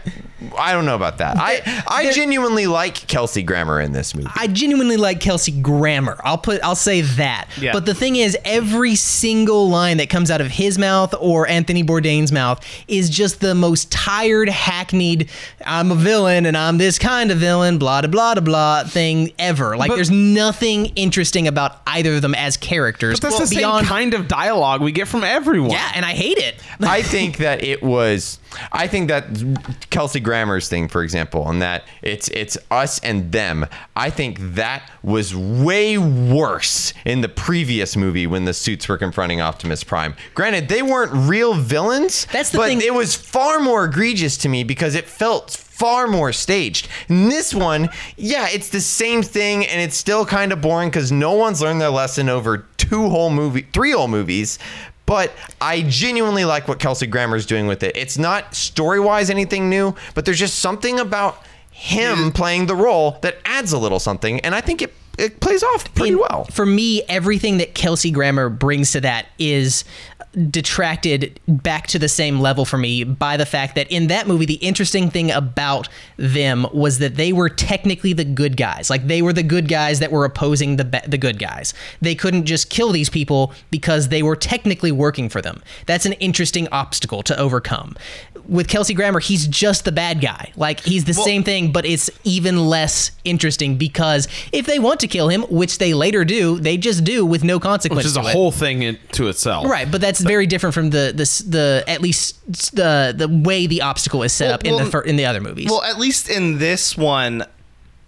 S1: I don't know about that. I I genuinely like Kelsey Grammer in this movie.
S2: I genuinely like Kelsey Grammer. I'll put I'll say that.
S6: Yeah.
S2: But the thing is every single line that comes out of his mouth or Anthony Bourdain's mouth is just the most tired, hackneyed I'm a villain and I'm this kind of villain, blah blah blah blah blah thing ever. Like
S3: But-
S2: there's nothing interesting about either of them as characters.
S3: But that's
S2: Well,
S3: the same kind of dialogue we get from everyone.
S2: Yeah, and I hate it.
S1: I think that it was. I think that Kelsey Grammer's thing, for example, and that it's it's us and them. I think that was way worse in the previous movie when the suits were confronting Optimus Prime. Granted, they weren't real villains.
S2: That's the
S1: but
S2: thing-
S1: it was far more egregious to me because it felt far more staged. In this one, yeah, it's the same thing, and it's still kind of boring because no one's learned their lesson over two whole movie, three whole movies. But I genuinely like what Kelsey Grammer is doing with it. It's not story wise anything new, but there's just something about him playing the role that adds a little something, and I think it it plays off pretty
S2: in-
S1: well.
S2: For me, everything that Kelsey Grammer brings to that is detracted back to the same level for me by the fact that in that movie, the interesting thing about them was that they were technically the good guys. Like they were the good guys that were opposing the the good guys. They couldn't just kill these people because they were technically working for them. That's an interesting obstacle to overcome. With Kelsey Grammer, he's just the bad guy. Like he's the same thing, but it's even less interesting because if they want to kill him, which they later do, they just do with no consequence.
S3: Which is a whole thing in, to itself.
S2: Right, but that's very different from the the the at least the the way the obstacle is set
S6: Well,
S2: up in
S6: well,
S2: the fir- in the other movies.
S6: Well, at least in this one,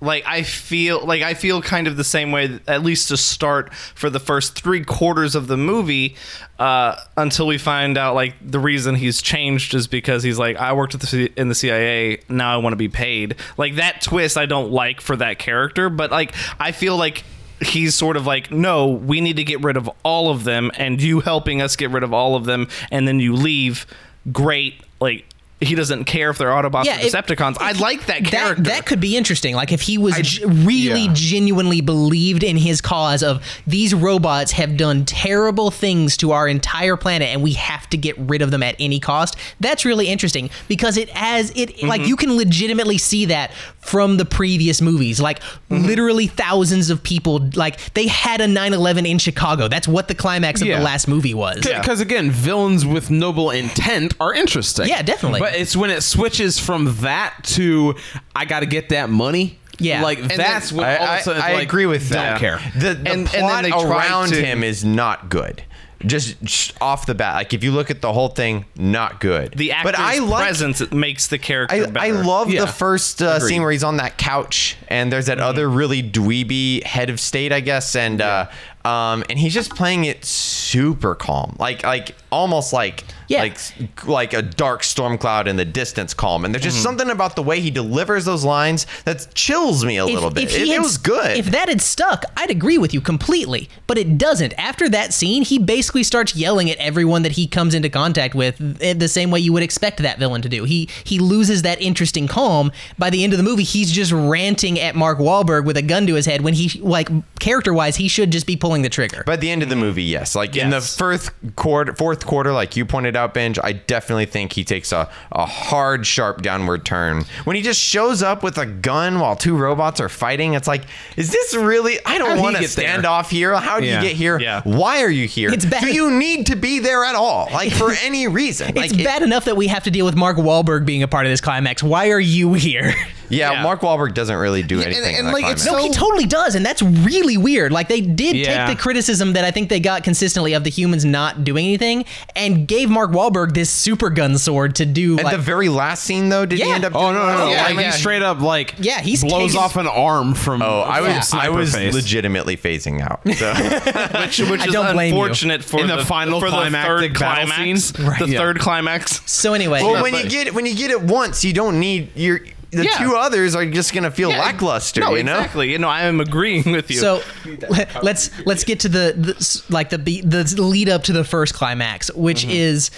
S6: like I feel like I feel kind of the same way. At least to start for the first three quarters of the movie, uh, until we find out like the reason he's changed is because he's like I worked the C- in the CIA. Now I want to be paid. Like that twist, I don't like for that character. But like I feel like. He's sort of like, no, we need to get rid of all of them, and you helping us get rid of all of them, and then you leave. Great, like he doesn't care if they're Autobots or
S2: if-
S6: Decepticons. I like that character.
S2: That, could be interesting. Like if he was g- really
S3: yeah.
S2: genuinely believed in his cause of these robots have done terrible things to our entire planet and we have to get rid of them at any cost. That's really interesting because it has it
S6: Mm-hmm.
S2: like you can legitimately see that from the previous movies. Like
S6: Mm-hmm.
S2: literally thousands of people like they had a 9/11 in Chicago. That's what the climax of
S3: Yeah.
S2: the last movie was.
S3: Because again, villains with noble intent are interesting.
S2: Yeah, definitely.
S3: But it's when it switches from that to I got to get that money.
S2: Yeah.
S3: like
S2: And
S3: that's when
S1: I,
S3: all of
S1: I-
S3: a sudden it's
S1: I
S3: like,
S1: agree with
S3: don't
S1: that.
S3: care.
S1: The, the
S6: And- and then
S1: plot
S6: they
S1: around
S6: to-
S1: him is not good. Just, just off the bat, like if you look at the whole thing, not good.
S6: the actor's
S1: but I like
S6: presence makes the character
S1: I,
S6: better.
S1: I love
S3: Yeah.
S1: the first uh, scene where he's on that couch and there's that other really dweeby head of state, I guess, and uh, um, and he's just playing it super calm, like like almost like
S2: Yeah.
S1: like like a dark storm cloud in the distance, calm. And there's
S2: Mm-hmm.
S1: just something about the way he delivers those lines that chills me a little bit.
S2: he
S1: It, it was good.
S2: If that had stuck, I'd agree with you completely. But it doesn't. After that scene, he basically starts yelling at everyone that he comes into contact with, eh, the same way you would expect that villain to do. He he loses that interesting calm. By the end of the movie, he's just ranting at Mark Wahlberg with a gun to his head. When he like character wise, he should just be pulling the trigger.
S1: By the end of the movie, yes. Like in the
S6: Yes.
S1: fourth quarter, fourth quarter, like you pointed out, Benj, I definitely think he takes a, a hard, sharp downward turn. When he just shows up with a gun while two robots are fighting, it's like, is this really? I don't want to
S3: get there?
S1: stand off here. How did
S3: Yeah.
S1: you get here?
S6: Yeah.
S1: Why are you here?
S2: It's bad.
S1: Do you need to be there at all? Like for any reason?
S2: it's
S1: like it-
S2: bad enough that we have to deal with Mark Wahlberg being a part of this climax. Why are you here?
S1: yeah,
S6: Yeah.
S1: Mark Wahlberg doesn't really do anything.
S3: and
S1: in that
S3: like, it's
S1: climax.
S2: No, he totally does, and that's really weird. Like they did
S3: Yeah.
S2: take the criticism that I think they got consistently of the humans not doing anything, and gave Mark Wahlberg this super gun sword to do.
S1: At
S2: like,
S1: the very last scene, though, did he end up?
S3: Oh no, no, no!
S2: Yeah,
S3: like
S2: yeah.
S3: he straight up like
S2: Yeah, he's
S3: blows
S2: taking-
S3: off an arm from.
S1: Oh, I
S3: from
S1: was I was
S3: Face.
S1: legitimately phasing out. So.
S6: which, which
S2: I
S6: is
S2: don't blame
S6: unfortunate for
S3: In the final
S6: for the
S3: climactic
S6: third
S3: battle
S6: climax,
S3: scene?
S6: the
S3: Yeah.
S6: third climax.
S2: so anyway,
S1: Well, when you get when you get it once, you don't need your the
S3: Yeah.
S1: two others are just gonna feel
S6: Yeah,
S1: lackluster.
S6: No,
S1: you know.
S6: exactly. You know, I am agreeing with you.
S2: So let's let's get to the, the like the the lead up to the first climax, which
S1: Mm-hmm.
S2: is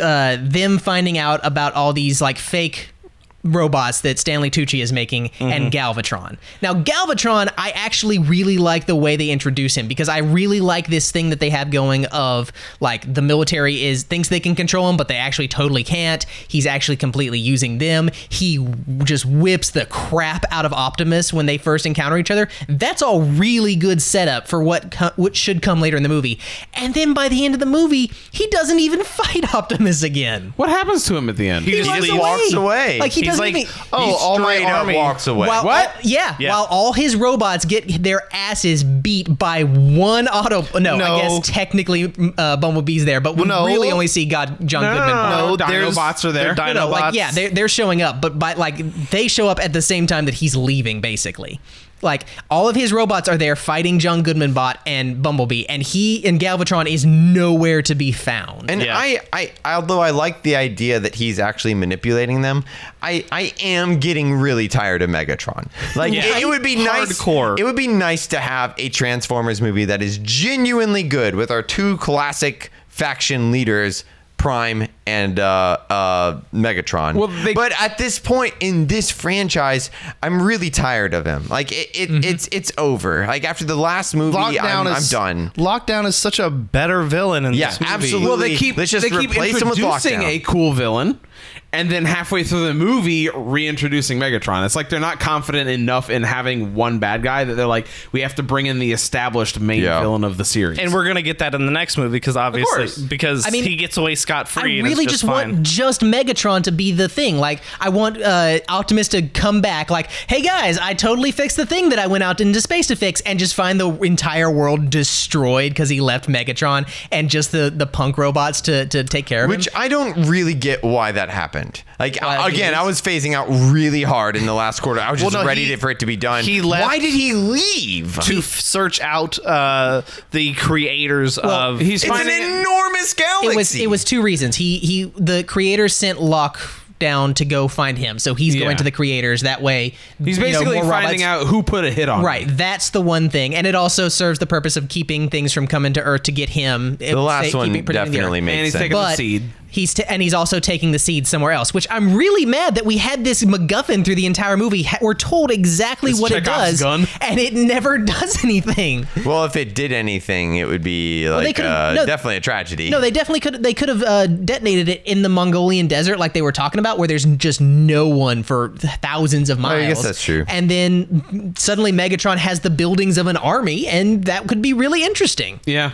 S2: uh, them finding out about all these like fake robots that Stanley Tucci is making and mm-hmm. Galvatron. Now Galvatron, I actually really like the way they introduce him because I really like this thing that they have going of like the military is thinks they can control him, but they actually totally can't. He's actually completely using them. He just whips the crap out of Optimus when they first encounter each other. That's all really good setup for what co- what should come later in the movie. And then by the end of the movie, he doesn't even fight Optimus again.
S3: What happens to him at the end?
S6: He just
S2: runs
S6: leaves.
S1: walks away.
S2: Like he
S6: He's like,
S2: even.
S7: Oh,
S1: he
S7: all my
S1: straight up
S7: army.
S1: walks away.
S2: While,
S3: What?
S2: yeah,
S6: Yeah.
S2: While all his robots get their asses beat by one auto. No,
S7: No.
S2: I guess technically uh, Bumblebee's there, but we
S7: No.
S2: really only see God John
S3: no, no,
S2: Goodman.
S3: no, no,
S7: No,
S3: no.
S7: there's-
S3: Dinobots are there.
S6: they're
S2: No, no, like
S6: Dinobots.
S2: yeah, they're they're showing up, but by like they show up at the same time that he's leaving, basically. Like all of his robots are there fighting John Goodman Bot and Bumblebee, and he and Galvatron is nowhere to be found.
S1: And
S6: Yeah.
S1: I, I, although I like the idea that he's actually manipulating them, I, I am getting really tired of Megatron. Like
S6: Yeah.
S1: it, it would be nice.
S6: Hardcore.
S1: It would be nice to have a Transformers movie that is genuinely good with our two classic faction leaders. Prime and uh, uh, Megatron.
S3: Well, they-
S1: but at this point in this franchise, I'm really tired of him. Like it, it
S2: Mm-hmm.
S1: it's it's over. Like after the last movie,
S7: Lockdown
S1: I'm,
S7: is
S1: I'm done.
S7: Lockdown is such a
S6: better villain in
S1: Yeah,
S6: this movie.
S1: absolutely.
S3: Well, they keep
S1: Let's just
S3: they keep
S1: replace him with
S3: introducing
S1: Lockdown.
S3: a cool villain, and then halfway through the movie, reintroducing Megatron. It's like they're not confident enough in having one bad guy that they're like, we have to bring in the established main
S1: Yeah.
S3: villain of the series.
S6: And we're gonna get that in the next movie because obviously because
S2: I mean,
S6: he gets away scot free.
S2: I
S6: free.
S2: really
S6: it's
S2: just,
S6: just, fine.
S2: want just Megatron to be the thing. Like, I want uh, Optimus to come back. Like, hey guys, I totally fixed the thing that I went out into space to fix, and just find the entire world destroyed because he left Megatron and just the the punk robots to to take care of
S1: Which
S2: him.
S1: I don't really get why that happened. Like
S2: Why
S1: again. I was phasing out really hard in the last quarter. I was just
S7: Well, no,
S1: ready
S7: he-
S1: to- for it to be done.
S6: he left
S1: why did he leave?
S6: to f- search out uh, the creators of.
S3: he's
S1: it's
S3: finding
S1: an enormous galaxy.
S2: It was it was two reasons. He he the creators sent Locke down to go find him, so he's
S3: Yeah.
S2: going to the creators. That way,
S3: he's
S2: you know,
S3: basically finding
S2: robots-
S3: out who put a hit on. him.
S2: Right, that's the one thing, and it also serves the purpose of keeping things from coming to Earth to get him.
S1: the last one definitely makes
S3: And
S1: makes
S3: he's
S1: sense.
S3: taking the seed.
S2: He's t- and he's also taking the seed somewhere else. Which I'm really mad that we had this MacGuffin through the entire movie. We're told exactly
S3: It's
S2: what it does,
S3: gun.
S2: and it never does anything.
S1: well, if it did anything, it would be like
S2: they could've-
S1: uh,
S2: no-
S1: definitely a tragedy.
S2: No, they definitely could. They could have uh, detonated it in the Mongolian desert, like they were talking about, where there's just no one for thousands of miles.
S1: I guess that's true.
S2: And then suddenly Megatron has the buildings of an army, and that could be really interesting.
S3: Yeah.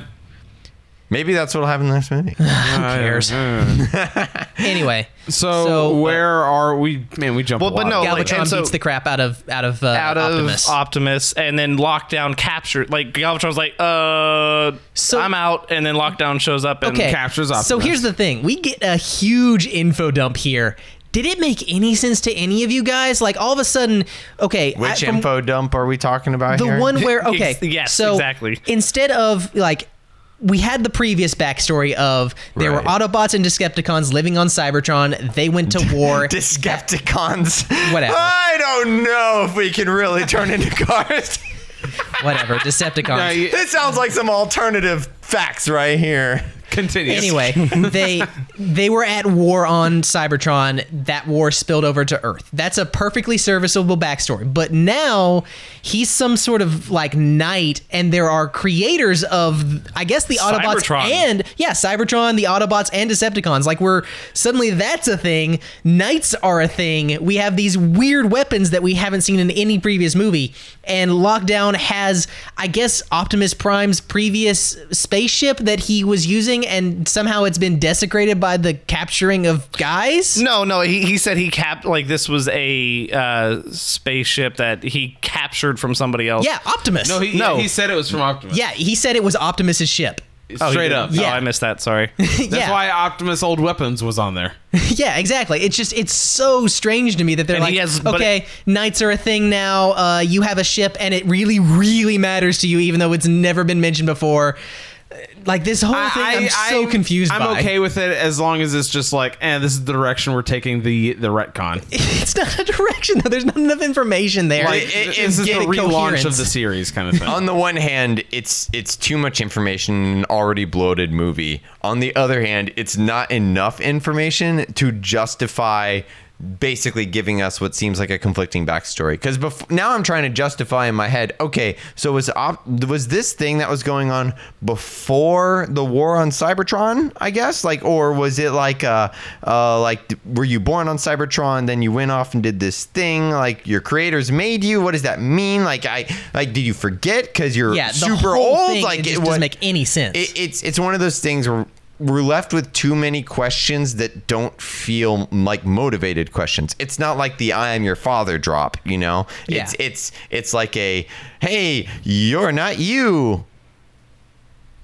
S1: Maybe that's what'll happen in the next movie.
S3: Who
S2: cares? Anyway,
S3: So,
S2: So, uh,
S3: where are we? Man, we jump.
S7: Well,
S3: a
S7: but
S3: lot.
S7: no, like,
S2: Galvatron
S7: and so-
S2: beats the crap out of out of, uh,
S7: Out of
S2: Optimus.
S6: Optimus and then Lockdown captured. Like Galvatron's like, uh,
S2: So-
S6: I'm out, and then Lockdown shows up and
S2: okay.
S3: captures
S2: So
S3: Optimus.
S2: here's the thing: we get a huge info dump here. Did it make any sense to any of you guys? Like all of a sudden, okay, I-
S1: Which
S2: from-
S1: info dump are we talking about
S2: the
S1: here?
S2: one where okay,
S6: Ex- yes,
S2: so
S6: exactly.
S2: Instead of like. We had the previous backstory of there were Autobots and Decepticons living on Cybertron. They went to war.
S1: Decepticons.
S2: Whatever.
S1: I don't know if we can really turn into cars.
S2: Whatever, Decepticons.
S3: Yeah, you-
S1: this sounds like some alternative facts right here.
S3: Continue.
S2: Anyway, they they were at war on Cybertron. That war spilled over to Earth. That's a perfectly serviceable backstory. But now he's some sort of like knight, and there are creators of I guess the Autobots
S6: Cybertron.
S2: and yeah, Cybertron, the Autobots, and Decepticons. Like we're suddenly that's a thing. Knights are a thing. We have these weird weapons that we haven't seen in any previous movie. And Lockdown has, I guess, Optimus Prime's previous spaceship that he was using, and somehow it's been desecrated by the capturing of guys.
S7: No, no. He, he said he
S6: cap like this was a uh, spaceship that he captured from somebody else.
S2: Yeah, Optimus.
S3: no, he,
S7: No.
S3: he said it was from Optimus.
S2: yeah, he said it was Optimus's ship.
S6: Oh,
S3: straight
S6: did?
S3: up.
S6: Oh, I missed that. Sorry.
S3: That's
S2: yeah,
S3: why Optimus Old Weapons was on there.
S2: yeah, exactly. It's just it's so strange to me that they're
S6: And
S2: like,
S6: has- but
S2: okay, knights are a thing now. Uh, you have a ship, and it really, really matters to you, even though it's never been mentioned before. Like this whole thing, I, am so confused
S3: I'm
S2: by.
S3: okay with it as long as it's just like, eh, this is the direction we're taking the the retcon.
S2: It's not a direction though. There's not enough information there.
S3: Like,
S1: it- it-
S3: this is the
S2: it
S3: relaunch
S2: coherence.
S3: of the series kind of thing.
S1: On the one hand, it's it's too much information in an already bloated movie. On the other hand, it's not enough information to justify basically giving us what seems like a conflicting backstory. Because bef- now I'm trying to justify in my head. Okay, so was op- was this thing that was going on before the war on Cybertron? I guess, like, or was it like, uh, uh, like, were you born on Cybertron, then you went off and did this thing? Like, your creators made you. What does that mean? Like, I like, did you forget because you're
S2: Yeah,
S1: super old? like,
S2: it
S1: what-
S2: doesn't make any sense.
S1: it, it's it's one of those things where we're left with too many questions that don't feel like motivated questions. It's not like the "I am your father" drop, you know. It's
S2: Yeah.
S1: it's it's like a "Hey, you're not you."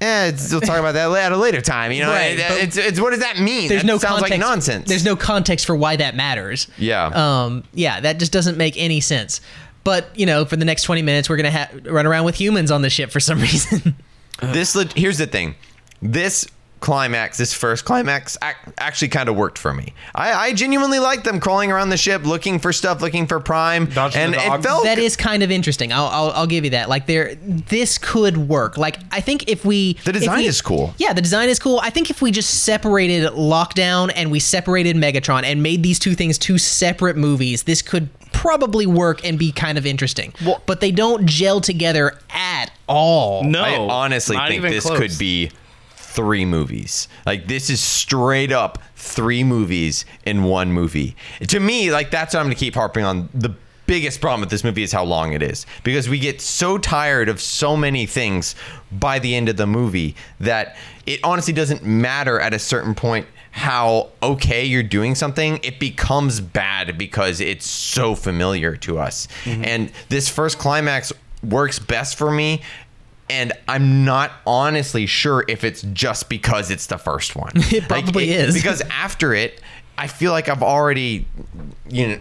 S1: Yeah, it's- we'll talk about that at a later time. You know,
S2: Right,
S1: It- it's, it's what does that mean?
S2: there's
S1: That
S2: no
S1: sounds
S2: context.
S1: like nonsense.
S2: There's no context for why that matters.
S1: Yeah.
S2: Um. Yeah, that just doesn't make any sense. But you know, for the next 20 minutes, we're gonna ha- run around with humans on the ship for some reason.
S1: this here's the thing this climax this first climax actually kind of worked for me I, I genuinely liked them crawling around the ship looking for stuff looking for prime
S3: Dodging
S1: and it felt
S2: that is kind of interesting. I'll, I'll, I'll give you that. Like there, this could work. Like I think if we
S1: The design
S2: we-
S1: is cool.
S2: Yeah, the design is cool. I think if we just separated Lockdown and we separated Megatron and made these two things two separate movies, this could probably work and be kind of interesting. but they don't gel together at all.
S6: No,
S1: I honestly
S6: not
S1: think
S6: even
S1: this
S6: close.
S1: could be three movies. Like this is straight up three movies in one movie. To me, like that's what I'm gonna keep harping on. The biggest problem with this movie is how long it is. Because we get so tired of so many things by the end of the movie that it honestly doesn't matter at a certain point how okay you're doing something, it becomes bad because it's so familiar to us. Mm-hmm. And this first climax works best for me and I'm not honestly sure if it's just because it's the first one.
S2: It probably is.
S1: because after it, I feel like I've already, you know,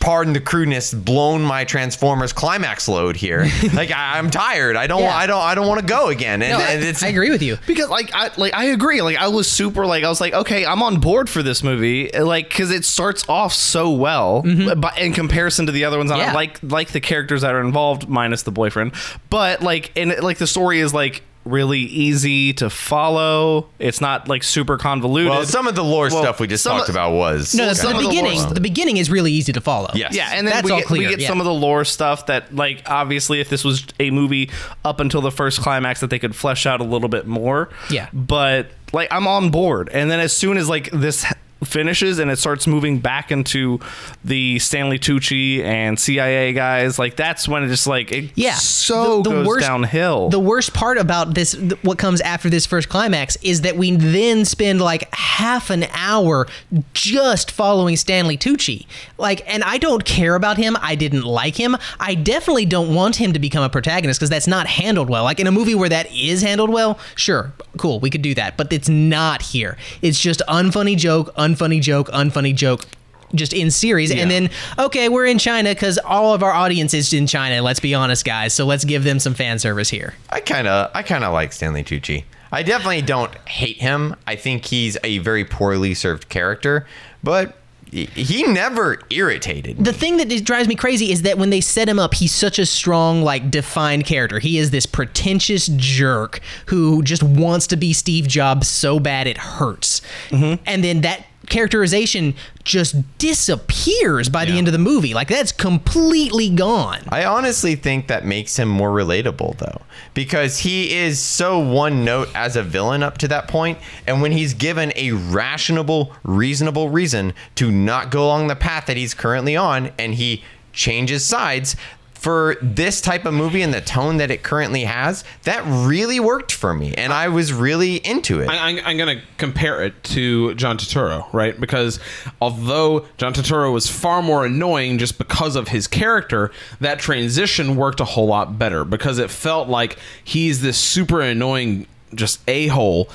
S1: pardon the crudeness, blown my Transformers climax load here. like I, I'm tired. I don't.
S2: Yeah.
S1: I don't. I don't want to go again. And,
S2: No,
S1: and
S2: I,
S1: it's
S2: I agree with you.
S7: because like I like I agree. Like I was super like I was like okay, I'm on board for this movie. Like because it starts off so well, but in comparison to the other ones,
S2: Mm-hmm. Yeah.
S7: I like
S6: like the characters that are involved minus the boyfriend but like and like the story is like really easy to follow it's not like super convoluted
S1: well, some of the lore
S7: Well,
S1: stuff we just talked
S7: of-
S1: about was
S2: No, the,
S7: some
S2: the
S7: of the
S2: beginning. The, beginning is really easy to follow.
S1: Yes.
S7: yeah, and then
S2: That's
S7: we
S2: all
S7: get,
S2: clear,
S7: we get
S2: yeah.
S6: some of the lore stuff that like obviously if this was a movie up until the first climax that they could flesh out a little bit more
S2: Yeah.
S6: but like i'm on board and then as soon as like this h- finishes and it starts moving back into the stanley tucci and cia guys like that's when it just like it
S2: Yeah.
S6: so goes downhill
S2: The worst part about this, th- what comes after this first climax, is that we then spend like half an hour just following Stanley Tucci. Like, and I don't care about him. I didn't like him. I definitely don't want him to become a protagonist because that's not handled well. Like in a movie where that is handled well, sure, cool, we could do that. But it's not here. It's just unfunny joke, unfunny joke, unfunny joke. Just in series, and then okay, we're in China because all of our audience is in China. Let's be honest, guys. So let's give them some fan service here.
S1: I kind of I kind of like Stanley Tucci. I definitely don't hate him. I think he's a very poorly served character, but he- never irritated me.
S2: the thing that drives me crazy is that when they set him up, he's such a strong, like, defined character. He is this pretentious jerk who just wants to be Steve Jobs so bad it hurts. Mm-hmm. And then that characterization just disappears by the end of the movie. Like, that's completely gone.
S1: I honestly think that makes him more relatable though, because he is so one note as a villain up to that point, and when he's given a rational, reasonable reason to not go along the path that he's currently on, and he changes sides for this type of movie and the tone that it currently has, that really worked for me, and I was really into it.
S3: I, I'm, I'm going to compare it to John Turturro, right? Because although John Turturro was far more annoying just because of his character, that transition worked a whole lot better because it felt like he's this super annoying, just a hole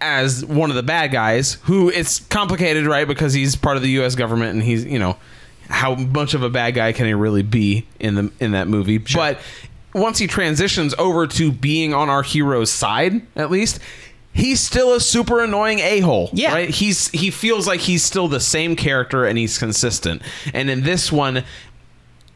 S3: as one of the bad guys who it's complicated, right? Because he's part of the U.S. government and he's, you know, how much of a bad guy can he really be in the in that movie? But once he transitions over to being on our hero's side, at least, he's still a super annoying a hole.
S2: Yeah.
S3: right. He's he feels like he's still the same character and he's consistent. And in this one,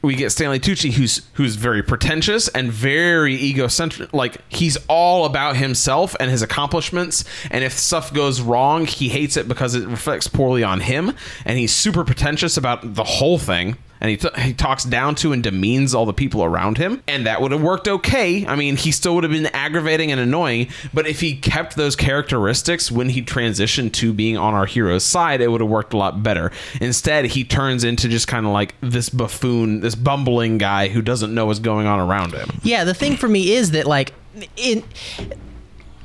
S3: we get Stanley Tucci, who's who's very pretentious and very egocentric. Like he's all about himself and his accomplishments. And if stuff goes wrong, he hates it because it reflects poorly on him. And he's super pretentious about the whole thing. And he, he talks down to and demeans all the people around him. And that would have worked okay. I mean, he still would have been aggravating and annoying. But if he kept those characteristics when he transitioned to being on our hero's side, it would have worked a lot better. Instead, he turns into just kind of like this buffoon, this bumbling guy who doesn't know what's going on around him.
S2: Yeah, the thing for me is that like in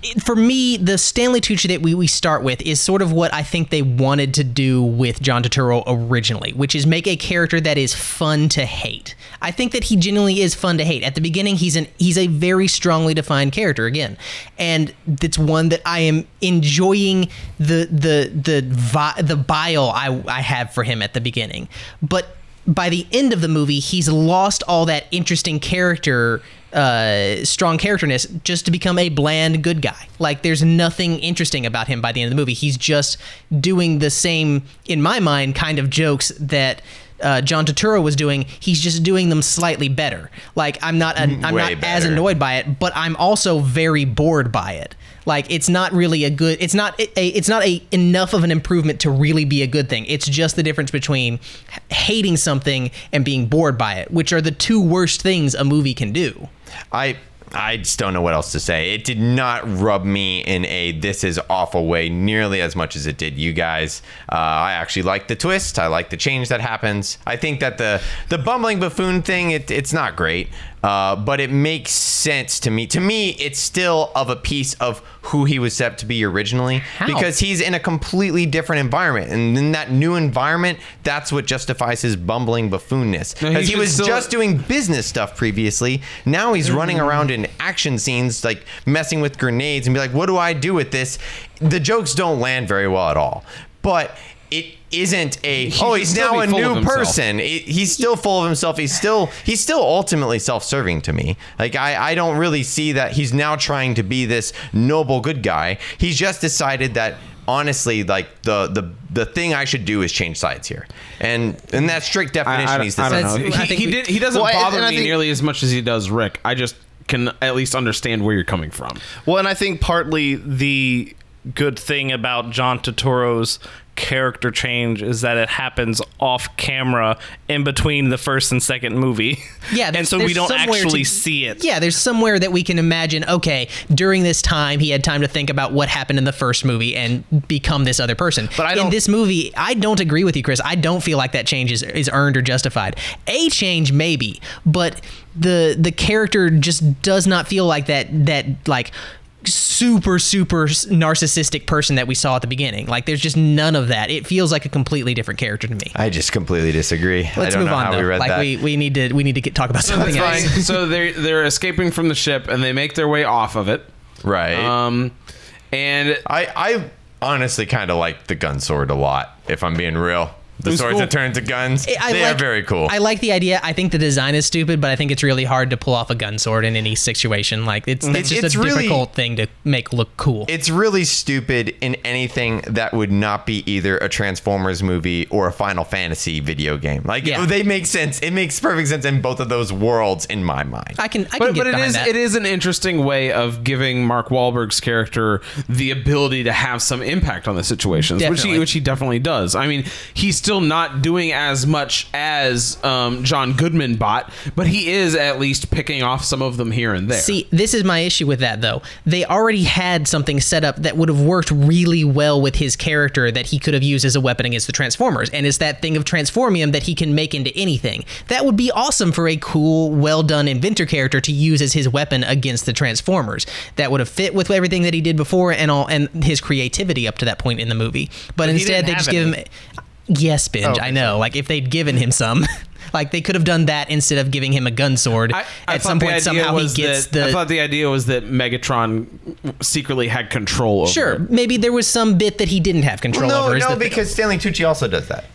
S2: it- for me, the Stanley Tucci that we, we start with is sort of what I think they wanted to do with John Turturro originally, which is make a character that is fun to hate. I think that he genuinely is fun to hate. At the beginning, he's an he's a very strongly defined character again, and it's one that I am enjoying the the the the bile I I have for him at the beginning, but by the end of the movie, he's lost all that interesting character, uh, strong characterness, just to become a bland good guy. Like there's nothing interesting about him by the end of the movie. He's just doing the same, in my mind, kind of jokes that. Uh, John Turturro was doing. He's just doing them slightly better. Like I'm not, I'm
S1: Way
S2: not as annoyed by it, but I'm also very bored by it. Like it's not really a good. It's not a. It's not a enough of an improvement to really be a good thing. It's just the difference between h- hating something and being bored by it, which are the two worst things a movie can do.
S1: I I just don't know what else to say. It did not rub me in a this is awful way nearly as much as it did you guys. Uh, I actually like the twist. I like the change that happens. I think that the the bumbling buffoon thing it, it's not great, uh, but it makes sense to me. To me, it's still of a piece of who he was set to be originally
S2: How?
S1: because he's in a completely different environment, and in that new environment, that's what justifies his bumbling buffoonness. Because he was
S3: still-
S1: just doing business stuff previously. Now he's running
S3: Mm.
S1: around in action scenes, like messing with grenades and be like, what do I do with this? The jokes don't land very well at all. But it isn't a
S3: He
S1: oh he's now a new person It- he's still full of himself he's still he's still ultimately self-serving to me like I, I don't really see that he's now trying to be this noble good guy he's just decided that honestly like the the the thing i should do is change sides here and in that strict definition
S3: I,
S1: he's
S3: I don't know. He, he did. He doesn't
S7: Well,
S3: bother
S7: and I
S3: me
S7: think-
S3: nearly as much as he does Rick. I just can at least understand where you're coming from.
S7: Well, and I think partly
S6: the good thing about John Turturro's character change is that it happens off camera in between the first and second movie.
S2: Yeah,
S6: and so we don't actually
S2: to-
S6: see it.
S2: Yeah, there's somewhere that we can imagine. Okay, during this time, he had time to think about what happened in the first movie and become this other person.
S7: But I
S2: in this movie, I don't agree with you, Chris. I don't feel like that change is, is earned or justified. A change, maybe, but the the character just does not feel like that. That like super super narcissistic person that we saw at the beginning. Like there's just none of that. It feels like a completely different character to me.
S1: I just completely disagree.
S2: Let's
S1: i don't
S2: move
S1: know
S2: on
S1: how
S2: though.
S1: we read
S2: like
S1: that.
S2: we we need to we need to get, talk about something else.
S3: so they're they're escaping from the ship and they make their way off of it.
S1: right.
S3: Um, and
S1: I I honestly kind of like the gun sword a lot. If I'm being real, the swords
S3: cool.
S1: that turn into guns,
S2: I
S1: they
S2: like-
S1: are very cool.
S2: I like the idea. I think the design is stupid, but I think it's really hard to pull off a gun sword in any situation. Like it's that's
S1: It's-
S2: just
S1: it's
S2: a
S1: really-
S2: difficult thing to make look cool.
S1: it's really stupid in anything that would not be either a Transformers movie or a Final Fantasy video game. Like
S2: Yeah.
S1: they make sense. It makes perfect sense in both of those worlds in my mind.
S2: I can I can
S3: but,
S2: get
S3: but it
S2: behind
S3: is
S2: that.
S3: it is an interesting way of giving Mark Wahlberg's character the ability to have some impact on the situations, which he which he definitely does. I mean, he's still not doing as much as um, John Goodman Bot, but he is at least picking off some of them here and there.
S2: See, this is my issue with that though. They already had something set up that would have worked really well with his character that he could have used as a weapon against the Transformers. And it's that thing of Transformium that he can make into anything. That would be awesome for a cool, well done inventor character to use as his weapon against the Transformers. That would have fit with everything that he did before and all and his creativity up to that point in the movie. But,
S6: he
S2: instead they
S6: have
S2: just give him
S6: any.
S2: Yes, Benj, oh, I know. Like if they'd given him some like they could have done that instead of giving him a gun sword.
S3: I, I
S2: At
S3: thought
S2: some point somehow he gets
S3: that,
S2: the
S3: I thought the idea was that Megatron secretly had control over.
S2: Sure,
S3: it.
S2: maybe there was some bit that he didn't have control
S1: no,
S2: over. is
S1: no,
S2: that-
S1: because Stanley Tucci also does that.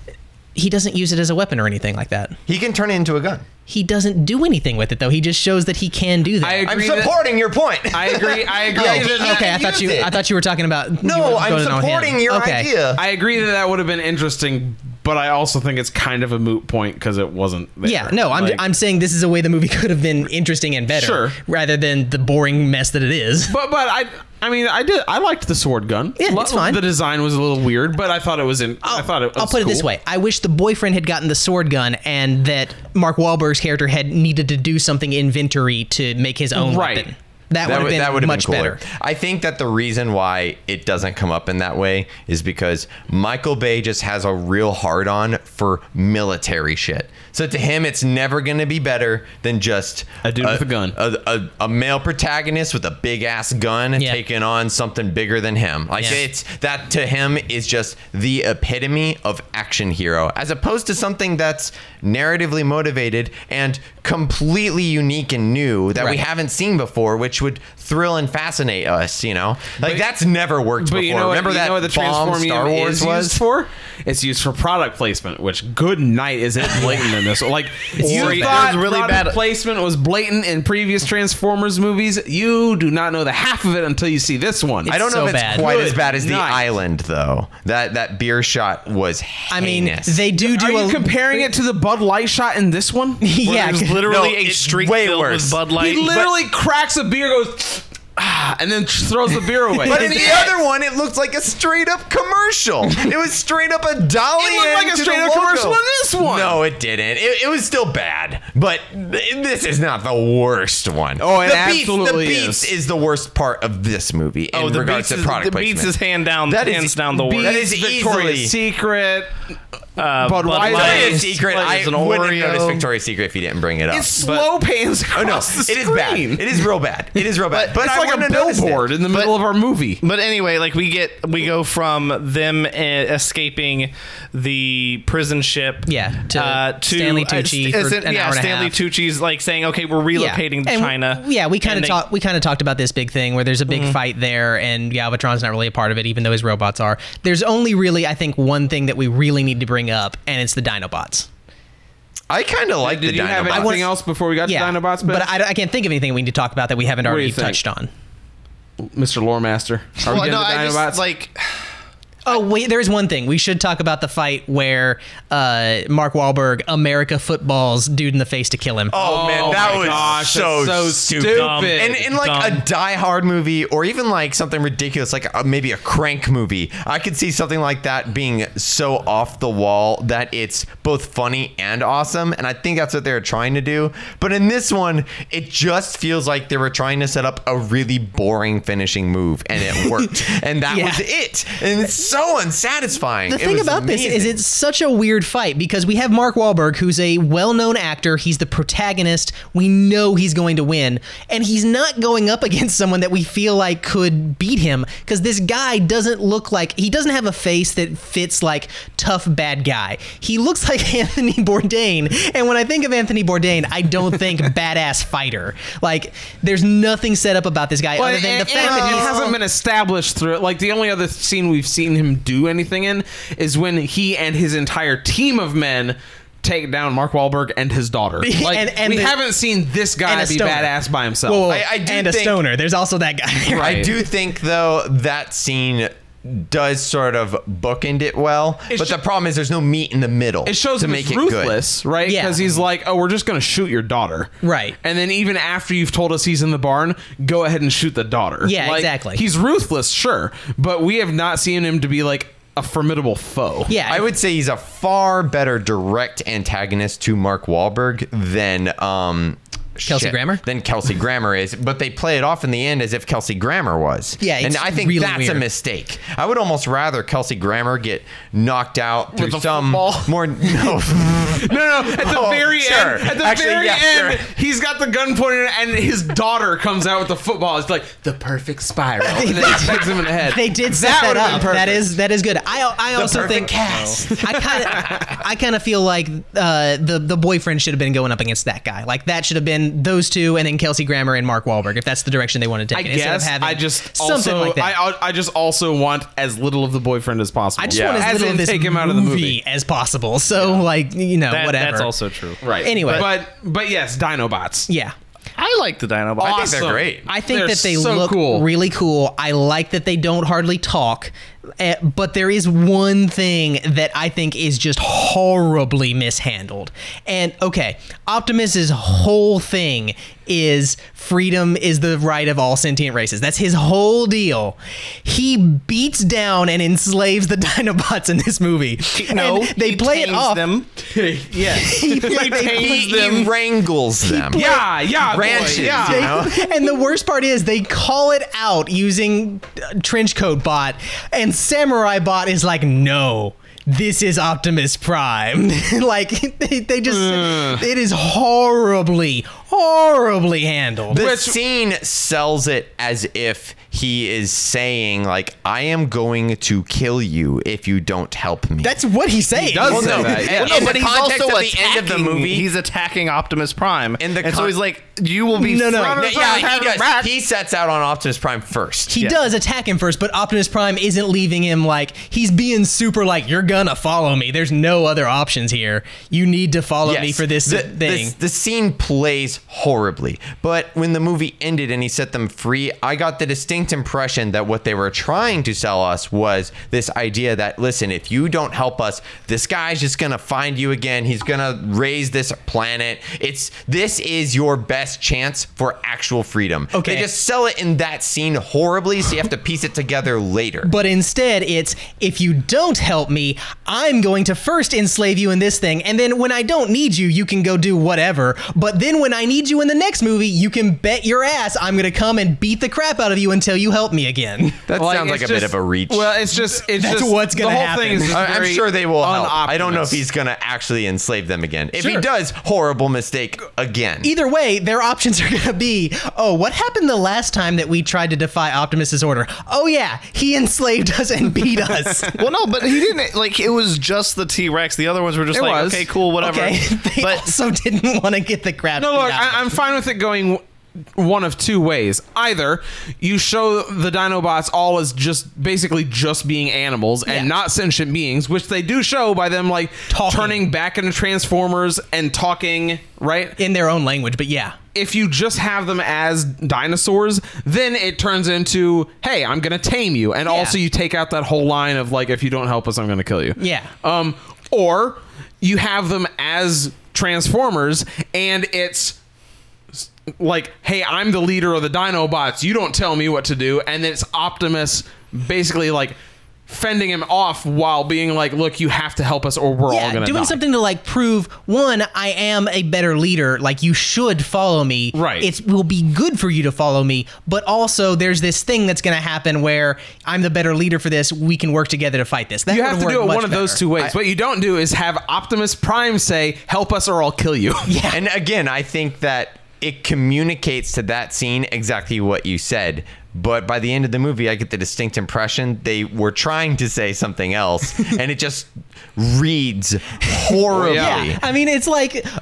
S2: He doesn't use it as a weapon or anything like that.
S1: He can turn it into a gun.
S2: He doesn't do anything with it though. He just shows that he can do that.
S3: I
S1: I'm
S3: agree. that-
S1: supporting your point.
S3: I agree. I agree.
S1: Yeah,
S3: that-
S1: he-
S2: okay, I thought you.
S1: it.
S2: I thought you were talking about. you
S1: no,
S2: were
S1: I'm
S2: going on him.
S1: supporting your
S2: okay.
S1: idea.
S3: I agree that that would have been interesting but I also think it's kind of a moot point because it wasn't. There.
S2: Yeah, no, I'm,
S3: Like-
S2: I'm saying this is a way the movie could have been interesting and better,
S3: Sure.
S2: rather than the boring mess that it is.
S3: But but I I mean I did I liked the sword gun.
S2: Yeah, it's fine.
S3: The design was a little weird, but I thought it was in. I thought it. Was
S2: I'll put it this way: I wish the boyfriend had gotten the sword gun, and that Mark Wahlberg's character had needed to do something inventory to make his own
S3: Right.
S2: weapon. That, would have been much
S1: cooler.
S2: better.
S1: I think that the reason why it doesn't come up in that way is because Michael Bay just has a real hard on for military shit. So to him, it's never going to be better than just
S3: A dude with a gun.
S1: a, a, a male protagonist with a big ass gun
S2: Yeah.
S1: taking on something bigger than him. Like
S2: Yeah.
S1: it's that to him is just the epitome of action hero, as opposed to something that's narratively motivated and completely unique and new that we haven't seen before, which would thrill and fascinate us. You know, like that's never worked
S3: But
S1: before.
S3: you know what?
S1: Remember
S3: you
S1: that
S3: know the
S1: bomb Star Wars was
S3: used for? It's used for product placement, which good night is it blatant in this. Like you thought
S6: was really
S3: product
S6: bad-
S3: placement was blatant in previous Transformers movies. You do not know the half of it until you see this one.
S1: I don't know
S2: so
S1: if it's
S2: bad.
S1: quite as bad as the island though. That that beer shot was.
S2: I mean,
S1: heinous.
S2: they do do
S3: Are you
S2: a
S3: comparing it to the Bud Light shot in this one?
S2: yeah,
S6: There's literally
S1: No,
S6: a street
S1: way
S6: filled
S1: worse.
S6: with Bud Light.
S3: he literally cracks a beer, goes ah, and then throws the beer away.
S1: But in the other one, it looked like a straight up commercial. It was straight up a dolly.
S3: It looked like a straight up commercial in this one.
S1: No, it didn't. It, it was still bad, but th- this is not the worst one.
S3: Oh, it
S1: the beats,
S3: absolutely
S1: the beats
S3: is.
S1: is. the worst part of this movie in
S6: oh, the
S1: regards
S6: beats
S1: to
S6: is,
S1: product
S6: the beats is hand down,
S1: That is-
S6: hands down the worst.
S1: That is
S3: Victoria's
S1: easily-
S3: Secret.
S6: uh,
S3: Bud Light.
S1: Victoria's
S3: Light.
S1: Secret. I
S6: it's an
S1: wouldn't have noticed Victoria's Secret if you didn't bring it up.
S3: It slow pans
S1: Oh no,
S3: across the
S1: it is
S3: screen.
S1: bad. It is real bad. It is real bad. But,
S3: it's
S1: I
S3: like
S1: wouldn't
S3: a
S1: have noticed it.
S3: billboard in the middle of our movie.
S6: But anyway, like we get we go from them uh, escaping the prison ship,
S2: Yeah, to
S6: uh, to
S2: Stanley
S6: uh,
S2: Tucci
S6: st-
S2: for
S6: uh,
S2: an
S6: yeah,
S2: hour and a
S6: Stanley
S2: half.
S6: Tucci's like saying, okay, we're relocating to
S2: And
S6: China.
S2: w- Yeah, we kind of
S6: Mm-hmm.
S2: talked. We kind of talked about this big thing where there's a big fight there, and Galvatron's not really a part of it, even though his robots are. There's only really, I think, one thing that we really need to bring up, and it's the Dinobots.
S1: I kind of like
S3: Did
S1: the
S3: you have
S1: Dinobots.
S3: anything else before we got
S2: Yeah,
S3: to Dinobots?
S2: but
S3: Ben?
S2: I, I can't think of anything we need to talk about that we haven't
S3: do
S2: already
S3: you think?
S2: touched on.
S3: Mr. Loremaster. Are we
S7: Well,
S3: getting
S7: no,
S3: to
S7: I
S3: Dinobots?
S7: just like.
S2: Oh wait, there is one thing we should talk about the fight where uh, Mark Wahlberg America footballs dude in the face to kill him.
S1: Oh, man, that was
S3: gosh,
S1: so,
S3: so
S1: stupid.
S3: stupid.
S1: And in like a Die Hard movie, or even like something ridiculous, like a, maybe a Crank movie, I could see something like that being so off the wall that it's both funny and awesome. And I think that's what they were trying to do. But in this one, it just feels like they were trying to set up a really boring finishing move, and it worked. and that
S2: Yeah.
S1: was it. And it's so unsatisfying.
S2: The
S1: It
S2: thing
S1: was
S2: about this is it's such a weird fight because we have Mark Wahlberg, who's a well-known actor. He's the protagonist. We know he's going to win, and he's not going up against someone that we feel like could beat him because this guy doesn't look like he doesn't have a face that fits like tough bad guy. He looks like Anthony Bourdain, and when I think of Anthony Bourdain, I don't think badass fighter. Like there's nothing set up about this guy
S3: Well,
S2: other than
S3: and-
S2: the fact
S3: and
S2: that
S3: it
S2: he's
S3: hasn't been established through it. Like the only other scene we've seen him do anything in is when he and his entire team of men take down Mark Wahlberg and his daughter. Like
S2: And- and
S3: we
S2: the-
S3: haven't seen this guy
S2: and a
S3: be
S2: stoner.
S3: badass by himself.
S2: Whoa,
S1: I- I do
S2: and a stoner. There's also that guy.
S1: I do think though that scene does sort of bookend it well,
S3: It
S1: but
S3: sh-
S1: the problem is there's no meat in the middle.
S3: It shows
S1: to
S3: him
S1: make
S3: as
S1: it
S3: ruthless, right?
S2: Yeah.
S3: Because he's like, "Oh, we're just gonna shoot your daughter."
S2: Right.
S3: And then even after you've told us he's in the barn, go ahead and shoot the daughter.
S2: Yeah,
S3: Like,
S2: exactly.
S3: He's ruthless, sure, but we have not seen him to be like a formidable foe.
S2: Yeah,
S1: I would say he's a far better direct antagonist to Mark Wahlberg than um
S2: Kelsey
S1: shit,
S2: Grammer?
S1: than Kelsey Grammer is, but they play it off in the end as if Kelsey Grammer was.
S2: Yeah,
S1: and
S2: it's
S1: I think
S2: really
S1: that's a mistake. I would almost rather Kelsey Grammer get knocked out through
S3: a
S1: some
S3: football?
S1: more no.
S3: No, no. At the
S1: Oh,
S3: very
S1: sure.
S3: end, at the
S1: Actually,
S3: very
S1: yeah,
S3: end,
S1: sure.
S3: he's got the gun pointed, and his daughter comes out with the football. It's like the perfect spiral, and then he hits him in the head.
S2: They did set
S3: That
S2: that,
S3: would've been
S2: up.
S3: perfect.
S2: That is that is good. I I also
S1: perfect
S2: think
S1: cast.
S2: I kind of I kind of feel like uh, the the boyfriend should have been going up against that guy. Like that should have been those two, and then Kelsey Grammer and Mark Wahlberg, if that's the direction they want to
S3: I
S2: take it. instead of
S3: guess
S2: having
S3: I just
S2: something
S3: also
S2: like that.
S3: I I just also want as little of the boyfriend as possible.
S2: I just
S1: Yeah.
S2: want as
S3: As
S2: little of this
S3: take him out of the movie.
S2: movie as possible. So like you know
S6: That-
S2: whatever.
S6: That's also true.
S3: right.
S2: Anyway.
S3: but but yes, Dinobots.
S2: yeah.
S6: I like the Dinobots.
S1: I think they're great.
S2: I think
S3: They're
S2: that they
S3: so
S2: look
S3: cool.
S2: really cool. I like that they don't hardly talk. Uh, but there is one thing that I think is just horribly mishandled. And okay, Optimus's whole thing is freedom is the right of all sentient races. That's his whole deal. He beats down and enslaves the Dinobots in this movie.
S7: No,
S2: And they
S7: he
S2: play it
S7: tames
S2: off.
S7: them.
S3: yeah.
S2: He, they-
S1: He, he wrangles them.
S3: Yeah, yeah, boy,
S1: Ranches,
S3: yeah.
S1: you know?
S2: and the worst part is they call it out using uh, trenchcoat bot and samurai bot is like no this is optimus prime. Like they, they just it is horribly horribly handled.
S1: The
S3: Which-
S1: scene sells it as if he is saying, like, I am going to kill you if you don't help me.
S2: that's what he's saying
S3: does
S1: Well,
S3: say
S1: no,
S3: that, yeah.
S1: in
S7: No, but he's
S1: context
S7: also
S1: of the end of the
S7: attacking-
S1: movie.
S7: He's attacking Optimus Prime,
S1: In the
S7: and so he's like, "You will be
S2: No, no.
S1: No, yeah, he does. He sets out on Optimus Prime first.
S2: he does attack him first, but Optimus Prime isn't leaving him like he's being super like you're gonna follow me. There's no other options here. You need to follow me for this
S1: the,
S2: thing.
S1: The, the scene plays horribly, but when the movie ended and he set them free, I got the distinct impression that what they were trying to sell us was this idea that listen, if you don't help us, this guy's just gonna find you again. He's gonna raze this planet. It's this is your best chance for actual freedom.
S2: Okay.
S1: they just sell it in that scene horribly, so you have to piece it together later.
S2: But instead, it's if you don't help me, I'm going to first enslave you in this thing, and then when I don't need you, you can go do whatever. But then when I need you in the next movie, you can bet your ass I'm to come and beat the crap out of you until you help me again.
S1: that sounds like
S3: it's
S1: a bit
S3: just-
S1: of a reach.
S3: Well, it's just it's
S2: That's
S3: just
S2: what's gonna
S3: the whole
S2: happen.
S3: thing is just
S1: I- I'm
S3: very
S1: sure they will help. I don't know if
S3: un-Optimus.
S1: he's gonna actually enslave them again. If he
S2: Sure.
S1: does, horrible mistake again.
S2: Either way, their options are going to be oh, what happened the last time that we tried to defy Optimus's order? Oh, yeah, he enslaved us and beat us.
S7: Well, no, but he didn't. Like, it was just the T Rex. The other ones were just
S3: It
S7: like,
S3: was.
S7: okay, cool, whatever.
S2: okay, they
S7: but
S2: also didn't want to get the crap
S3: No,
S2: beat
S3: look,
S2: out of
S3: I, I'm fine with it going one of two ways. Either you show the Dinobots all as just basically just being animals and
S2: Yeah.
S3: not sentient beings, which they do show by them like
S2: Talking.
S3: turning back into Transformers and talking, right?
S2: in their own language, but yeah.
S3: if you just have them as dinosaurs, then it turns into, hey, I'm gonna tame you, and
S2: Yeah.
S3: also you take out that whole line of like, if you don't help us, I'm gonna kill you.
S2: Yeah.
S3: Um, or you have them as Transformers, and it's like, hey, I'm the leader of the Dinobots. You don't tell me what to do, and then it's Optimus basically like fending him off while being like, look, you have to help us, or we're all gonna die."
S2: Yeah, doing
S3: die.
S2: something to like prove one, I am a better leader. Like you should follow me.
S3: Right.
S2: It will be good for you to follow me, but also there's this thing that's going to happen where I'm the better leader for this. We can work together to fight this. That
S3: you have to do it
S2: much
S3: one of those two ways. what you don't do is have Optimus Prime say, "Help us, or I'll kill you."
S2: Yeah.
S1: And again, I think that it communicates to that scene exactly what you said. But by the end of the movie, I get the distinct impression they were trying to say something else, and it just reads horribly.
S2: Yeah. I mean, it's like. uh,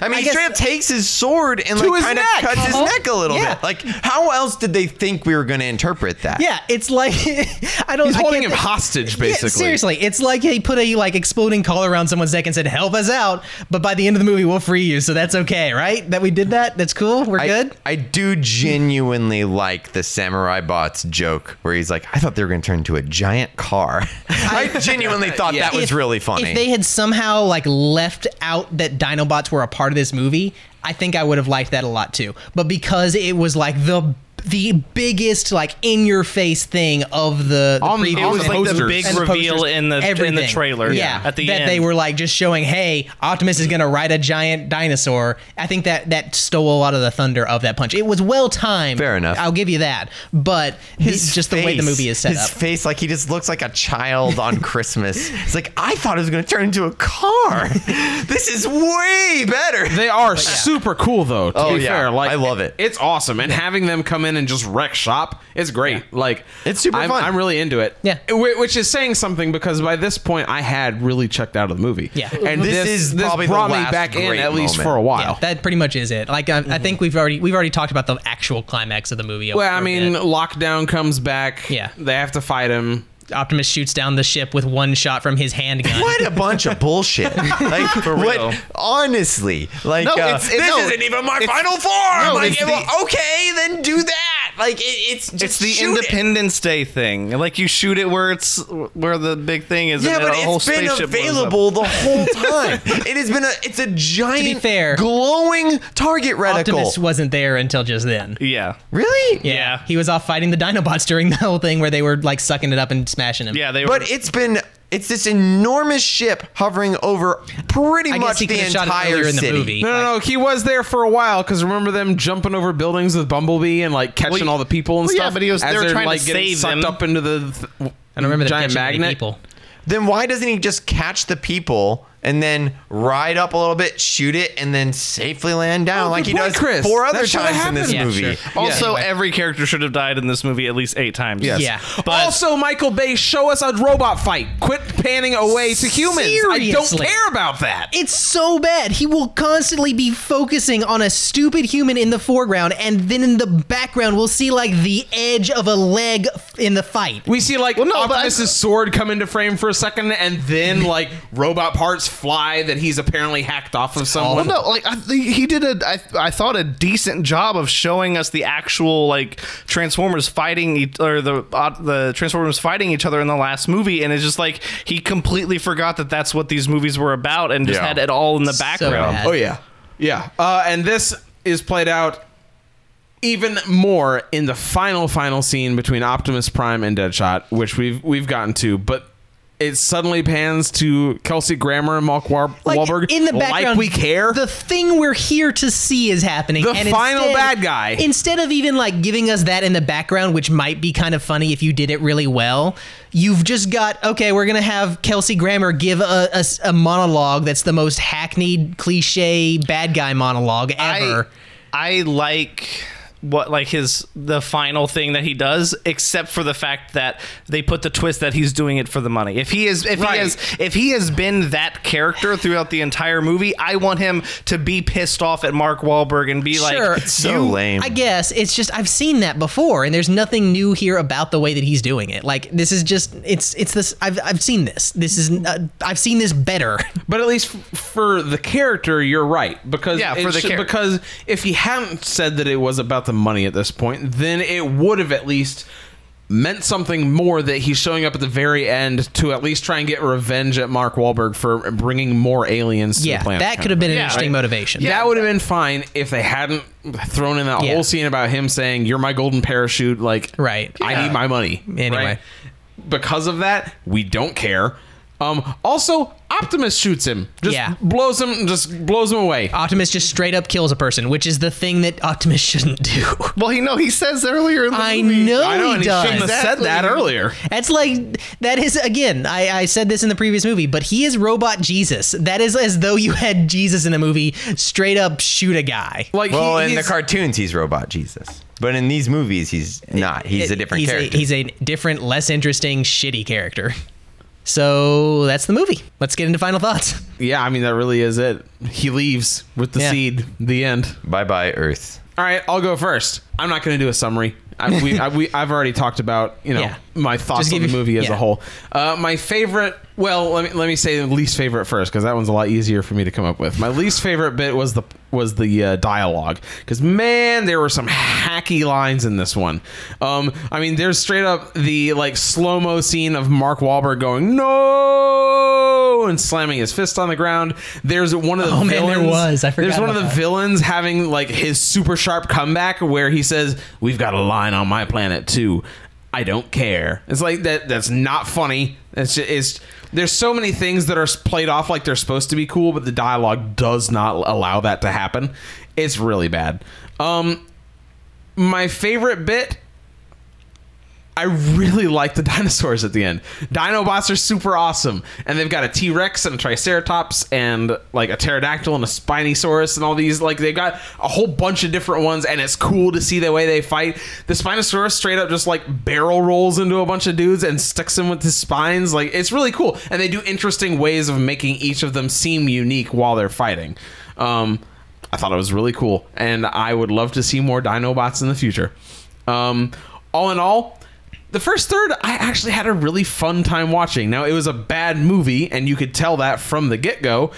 S1: I mean, he
S2: guess-
S1: straight up takes his sword and like
S3: his
S1: kind of cuts his
S2: Uh-huh.
S1: neck a little
S2: Yeah.
S1: bit. Like, how else did they think we were going to interpret that?
S2: Yeah, it's like I don't.
S3: He's
S2: I
S3: holding him
S2: thi-
S3: hostage,
S2: Yeah,
S3: basically.
S2: seriously, it's like he put a like exploding collar around someone's neck and said, "Help us out." But by the end of the movie, we'll free you. So that's okay, right? That we did that. That's cool. We're
S1: I,
S2: good.
S1: I do genuinely like the Samurai Bots joke where he's like, I thought they were going to turn into a giant car. I genuinely thought that was
S2: If-
S1: really funny.
S2: If they had somehow like left out that Dinobots were a part of this movie, I think I would have liked that a lot too. But because it was like the the biggest like in your face thing of the, the
S3: On-
S2: previous
S6: It was
S3: the
S6: like the
S3: posters.
S6: big
S2: and
S6: reveal
S2: posters,
S6: in the in the trailer.
S2: Yeah,
S6: at the
S2: that
S6: end
S2: they were like just showing, hey, Optimus is gonna ride a giant dinosaur. I think that that stole a lot of the thunder of that punch. It was well timed.
S1: Fair enough.
S2: I'll give you that. But it's just the way the movie is set
S1: his
S2: up.
S1: face, like he just looks like a child on Christmas. It's like I thought it was going to turn into a car. this is way better.
S3: They are super cool, though. To
S1: Oh,
S3: be
S1: yeah.
S3: fair, like
S1: I love it.
S3: It's awesome, and having them come in and just wreck shop is great. Like
S1: It's super
S3: I'm,
S1: fun.
S3: I'm really into it.
S2: Yeah.
S3: Which is saying something because by this point I had really checked out of the movie.
S2: Yeah.
S3: and
S1: This
S3: this,
S1: is
S3: this
S1: probably the
S3: brought me
S1: last
S3: back in at least
S1: moment.
S3: for a while.
S2: Yeah, that pretty much is it. Like I, I mm-hmm. think we've already we've already talked about the actual climax of the movie.
S3: well,
S2: for
S3: I
S2: a
S3: mean, Lockdown comes back.
S2: Yeah.
S3: they have to fight him.
S2: Optimus shoots down the ship with one shot from his handgun.
S1: What a bunch of bullshit! Like for
S6: real.
S1: What, honestly, like
S7: No,
S1: uh,
S7: it's- it-
S1: this
S7: no,
S1: isn't even my final form.
S7: no,
S1: like,
S7: it's
S1: well,
S7: the-
S1: okay, then do that. Like it, it's just
S6: It's the
S1: shoot it.
S6: Independence Day thing. Like you shoot it where it's where the big thing is.
S1: Yeah,
S6: and
S1: but
S6: the whole
S1: it's been
S6: spaceship blows up.
S1: available the whole time. it has been a it's a giant,
S2: fair-
S1: glowing target reticle.
S2: Optimus wasn't there until just then.
S6: Yeah.
S1: really?
S6: Yeah.
S2: He was off fighting the Dinobots during the whole thing where they were like sucking it up and smashing him.
S6: Yeah, they were.
S1: But it's been it's this enormous ship hovering over pretty
S2: I
S1: much the
S2: could've shot it
S1: entire
S2: earlier in the
S1: city.
S2: movie.
S3: No, no, no. He was there for a while because remember them jumping over buildings with Bumblebee and like catching
S7: Well,
S3: all the people and
S7: well, yeah,
S3: stuff.
S7: but he was-
S3: as
S7: they were
S3: they're,
S7: trying to
S3: like getting
S6: save
S3: sucked
S6: them.
S3: up into the. Th-
S2: I don't remember them
S3: giant
S2: catching any
S3: magnet.
S2: people.
S1: Then why doesn't he just catch the people and then ride up a little bit, shoot it, and then safely land down
S3: Oh,
S1: like he
S3: point,
S1: does
S3: Chris.
S1: four other
S3: That should've
S1: times in this.
S2: Yeah,
S1: movie?
S2: sure.
S6: also
S2: anyway.
S6: every character should have died in this movie at least eight times.
S1: Yes.
S2: Yeah.
S6: But
S3: also, Michael Bay, show us a robot fight. Quit panning away to humans. I don't care about that.
S2: It's so bad. He will constantly be focusing on a stupid human in the foreground, and then in the background, we'll see like the edge of a leg in the fight.
S3: We see like
S7: no, but I-
S3: Optimus's sword come into frame for a second, and then like robot parts fly that he's apparently hacked off of
S7: Well,
S3: someone.
S7: no, like I, he did a, I, I thought a decent job of showing
S6: showing us the actual like Transformers fighting each, or the uh, the Transformers fighting each other in the last movie, and it's just like he completely forgot that that's what these movies were about, and just
S1: Yeah.
S6: had it all in the background.
S2: bad.
S3: Oh yeah, yeah. Uh, and this is played out even more in the final final scene between Optimus Prime and Deadshot, which we've we've gotten to, but. It suddenly pans to Kelsey Grammer and Mark War-
S2: Like
S3: Wahlberg.
S2: in the background,
S3: like we care.
S2: The thing we're here to see is happening.
S3: The
S2: and
S3: final
S2: instead-
S3: bad guy.
S2: Instead of even like giving us that in the background, which might be kind of funny if you did it really well, you've just got okay. We're gonna have Kelsey Grammer give a monologue that's the most hackneyed, cliche bad guy monologue ever.
S6: I like what like his the final thing that he does except for the fact that they put the twist that he's doing it for the money if he is if
S3: Right.
S6: he has if he has been that character throughout the entire movie i want him to be pissed off at mark Wahlberg and be
S2: Sure.
S6: like
S2: It's
S1: so
S6: you-
S1: lame.
S2: I guess it's just I've seen that before, and there's nothing new here about the way that he's doing it. Like this is just it's it's this I've I've seen this. This is uh, I've seen this better.
S3: But at least f- for the character, you're right because
S6: Yeah, for the
S3: should-
S6: char-
S3: because if he hadn't said that it was about the money at this point, then it would have at least meant something more that he's showing up at the very end to at least try and get revenge at Mark Wahlberg for bringing more aliens to
S2: yeah,
S3: the planet.
S2: that could have been an
S6: Yeah,
S2: interesting
S6: right.
S2: motivation.
S3: that would have been fine if they hadn't thrown in that
S2: Yeah.
S3: whole scene about him saying, "You're my golden parachute." Like,
S2: Right.
S3: I
S2: Yeah.
S3: need my money.
S2: Anyway.
S3: right? because of that, we don't care. Um, also, Optimus shoots him. Just
S2: Yeah.
S3: blows him. Just blows him away.
S2: Optimus just straight up kills a person, which is the thing that Optimus shouldn't do.
S7: Well, he know he says earlier in the
S2: I
S7: movie.
S2: know
S3: I know,
S2: he
S3: he
S2: does.
S3: shouldn't have said that earlier.
S2: That's like that is again. I, I said this in the previous movie, but he is robot Jesus. That is as though you had Jesus in a movie straight up shoot a guy.
S3: Like,
S1: Well,
S3: he,
S1: in the cartoons, he's robot Jesus, but in these movies, he's not. He's a different
S2: he's
S1: character.
S2: A, he's a different, less interesting, shitty character. So that's the movie. Let's get into final thoughts.
S3: yeah, I mean that really is it. He leaves with the
S2: Yeah.
S3: seed. The end.
S1: bye bye Earth.
S3: All right, I'll go first. I'm not going to do a summary. I, we, I, we, I've already talked about you know
S2: Yeah.
S3: My thoughts on the movie as
S2: yeah.
S3: a whole. Uh, my favorite. Well, let me let me say the least favorite first because that one's a lot easier for me to come up with. My least favorite bit was the was the uh, dialogue because man, there were some hacky lines in this one. Um, I mean, there's straight up the like slow mo scene of Mark Wahlberg going no and slamming his fist on the ground. There's one of the
S2: Oh, man, there was. I forgot
S3: There's one of the
S2: that.
S3: villains having like his super sharp comeback where he says, "We've got a line on my planet too. I don't care." It's like that. That's not funny. It's just, it's there's so many things that are played off like they're supposed to be cool, but the dialogue does not allow that to happen. It's really bad. Um, my favorite bit I really like the dinosaurs at the end. Dinobots are super awesome, and they've got a T Rex and a Triceratops and like a pterodactyl and a Spinosaurus and all these. Like they've got a whole bunch of different ones, and it's cool to see the way they fight. The Spinosaurus straight up just like barrel rolls into a bunch of dudes and sticks them with his spines. Like it's really cool, and they do interesting ways of making each of them seem unique while they're fighting. Um, I thought it was really cool, and I would love to see more Dinobots in the future. Um, all in all, the first third I actually had a really fun time watching. Now it was a bad movie, and you could tell that from the get go,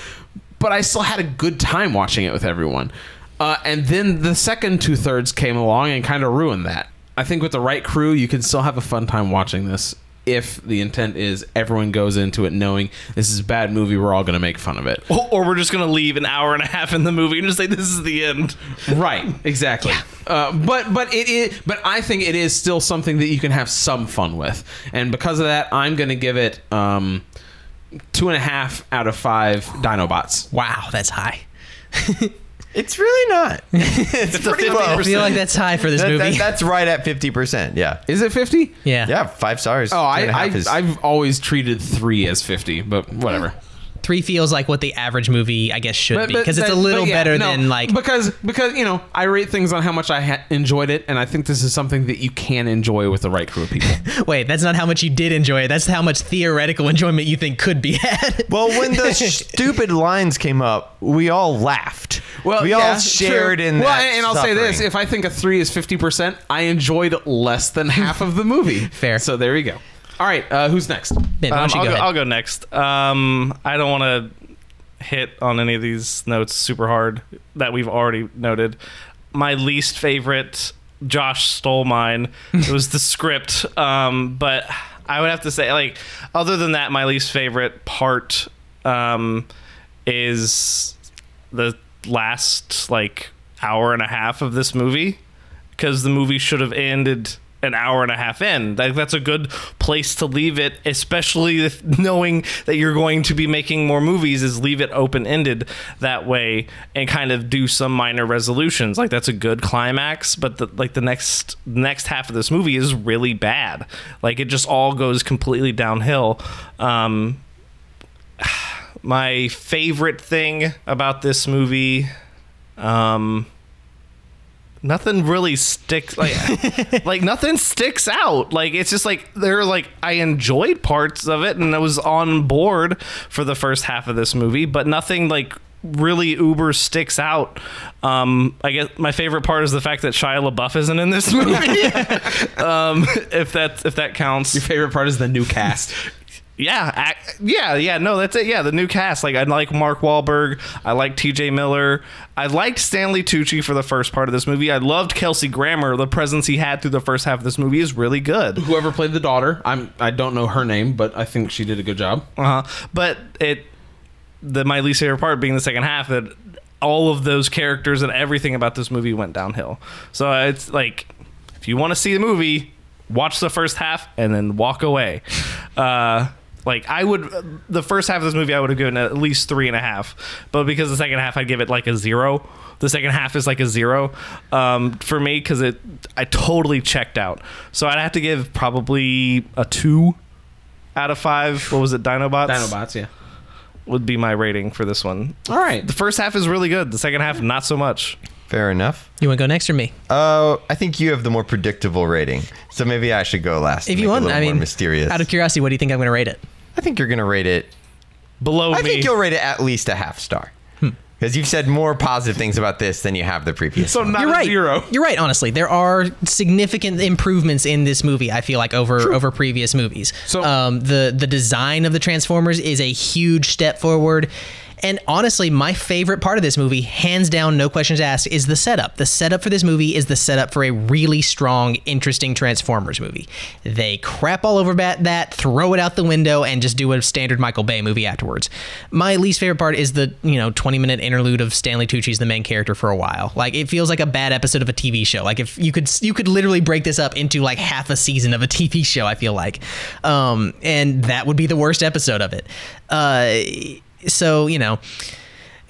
S3: but I still had a good time watching it with everyone. Uh, and then the second two thirds came along and kind of ruined that. I think with the right crew, you can still have a fun time watching this. If the intent is everyone goes into it knowing this is a bad movie, we're all going to make fun of it.
S6: Or, or we're just gonna leave an hour and a half in the movie and just say this is the end.
S3: right exactly uh, but but it is but i think it is still something that you can have some fun with and because of that i'm gonna give it um two and a half out of five dinobots
S2: Wow, that's high.
S1: It's really not. it's pretty low.
S2: I feel like that's high for this
S1: That-
S2: movie.
S1: that- that's right at 50%. Yeah.
S3: is it 50
S2: yeah.
S1: Yeah, five stars.
S3: oh
S1: Two
S3: I,
S1: and a half
S3: I
S1: is-
S3: i've always treated three as 50 but whatever
S2: Three feels like what the average movie, I guess, should be because it's a little
S3: yeah,
S2: better
S3: no,
S2: than like.
S3: because because you know I rate things on how much I ha- enjoyed it, and I think this is something that you can enjoy with the right crew of people.
S2: Wait, that's not how much you did enjoy it. That's how much theoretical enjoyment you think could be had.
S1: Well, when the stupid lines came up, we all laughed. Well, we all shared
S3: true.
S1: in
S3: well,
S1: that.
S3: and I'll say this: if I think a three is fifty percent, I enjoyed less than half of the movie.
S2: Fair.
S3: So there you go. All right, uh, who's next?
S2: Ben, why
S6: Um,
S2: don't you
S6: I'll,
S2: go
S6: go,
S2: ahead?
S6: I'll go next. Um, I don't want to hit on any of these notes super hard that we've already noted. My least favorite, Josh stole mine. it was the script, um, but I would have to say, like, other than that, my least favorite part um, is the last like hour and a half of this movie because the movie should have ended an hour and a half in. Like that's a good place to leave it, especially if knowing that you're going to be making more movies. Is leave it open ended that way and kind of do some minor resolutions. Like that's a good climax, but the, like the next next half of this movie is really bad. Like it just all goes completely downhill. Um, my favorite thing about this movie um nothing really sticks like like nothing sticks out. Like it's just like they're like i enjoyed parts of it and i was on board for the first half of this movie but nothing like really uber sticks out. Um i guess my favorite part is the fact that shia labeouf isn't in this movie. Um if that if that counts.
S3: Your favorite part is the new cast.
S6: Yeah, ac yeah, yeah. No, that's it. Yeah, the new cast. Like I like Mark Wahlberg. I like T.J. Miller. I liked Stanley Tucci for the first part of this movie. I loved Kelsey Grammer. The presence he had through the first half of this movie is really good.
S3: Whoever played the daughter, I'm I don't know her name, but I think she did a good job.
S6: Uh huh. But it, the my least favorite part being the second half that all of those characters and everything about this movie went downhill. So it's like, if you want to see the movie, watch the first half and then walk away. Uh, like I would, the first half of this movie I would have given at least three and a half, but because the second half I'd give it like a zero. The second half is like a zero um, for me because it I totally checked out. So I'd have to give probably a two out of five. What was it? Dinobots.
S3: Dinobots, yeah.
S6: would be my rating for this one.
S3: All right.
S6: The first half is really good. The second half, not so much.
S1: Fair enough.
S2: You want to go next or me?
S1: Uh, I think you have the more predictable rating, so maybe I should go last.
S2: If you want, I mean,
S1: mysterious.
S2: Out of curiosity, what do you think I'm going to rate it?
S1: I think you're gonna rate it.
S6: Below
S1: I
S6: me.
S1: think you'll rate it at least a half star,
S2: Hmm.
S1: because you've said more positive things about this than you have the previous.
S3: So
S1: one.
S3: not
S2: You're
S3: a
S2: right.
S3: zero.
S2: You're right. Honestly, there are significant improvements in this movie. I feel like over over previous movies.
S3: So-
S2: um, the the design of the Transformers is a huge step forward. And honestly, my favorite part of this movie, hands down, no questions asked, is the setup. The setup for this movie is the setup for a really strong, interesting Transformers movie. They crap all over that, throw it out the window, and just do a standard Michael Bay movie afterwards. My least favorite part is the you know 20 minute interlude of Stanley Tucci's the main character for a while. Like it feels like a bad episode of a TV show. Like if you could you could literally break this up into like half a season of a TV show. I feel like, um, and that would be the worst episode of it. Uh, so you know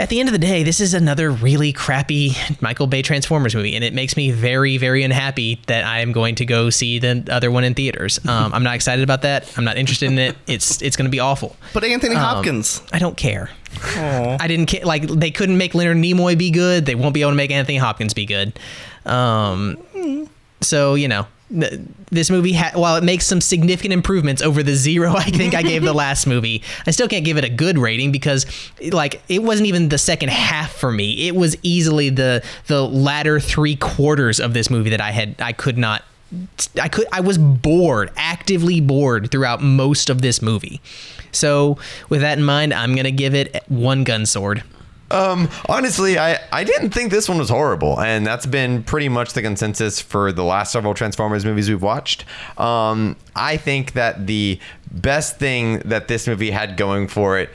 S2: at the end of the day, this is another really crappy Michael Bay Transformers movie, and it makes me very, very unhappy that I am going to go see the other one in theaters. Um, I'm not excited about that. I'm not interested in it. It's it's going to be awful.
S6: but Anthony
S2: Um,
S6: Hopkins.
S2: I don't care. I didn't care. Like they couldn't make Leonard Nimoy be good. They won't be able to make Anthony Hopkins be good. Um, so you know, th- this movie, ha- while it makes some significant improvements over the zero I think I gave the last movie, I still can't give it a good rating because, like, it wasn't even the second half for me. It was easily the the latter three quarters of this movie that I had I could not. I could I was bored, actively bored throughout most of this movie. So, with that in mind, I'm going to give it one gun sword.
S1: Um, honestly, I, I didn't think this one was horrible, and that's been pretty much the consensus for the last several Transformers movies we've watched. Um, I think that the best thing that this movie had going for it.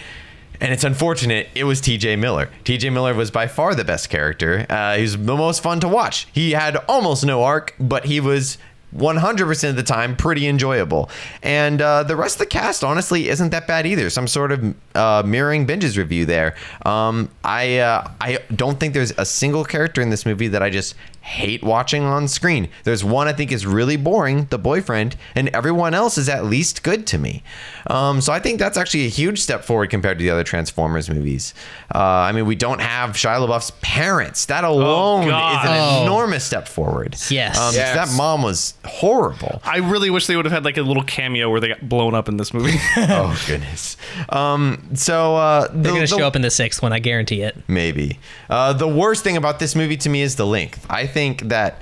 S1: And it's unfortunate, it was TJ Miller. TJ Miller was by far the best character. Uh, he was the most fun to watch. He had almost no arc, but he was 100% of the time pretty enjoyable. And uh, the rest of the cast, honestly, isn't that bad either. Some sort of uh, mirroring Benj's review there. Um, I, uh, I don't think there's a single character in this movie that I just hate watching on screen. There's one I think is really boring, the boyfriend, and everyone else is at least good to me. Um, so I think that's actually a huge step forward compared to the other Transformers movies. Uh, I mean, we don't have Shia LaBeouf's parents. That alone
S6: God.
S1: is an
S2: Oh.
S1: enormous step forward.
S2: Yes.
S1: Um,
S7: Yes.
S1: That mom was horrible.
S6: I really wish they would have had like a little cameo where they got blown up in this movie.
S1: oh goodness. Um, so uh, the,
S2: They're gonna
S1: the-
S2: show up in the sixth one. I guarantee it.
S1: Maybe. Uh, the worst thing about this movie to me is the length. I think that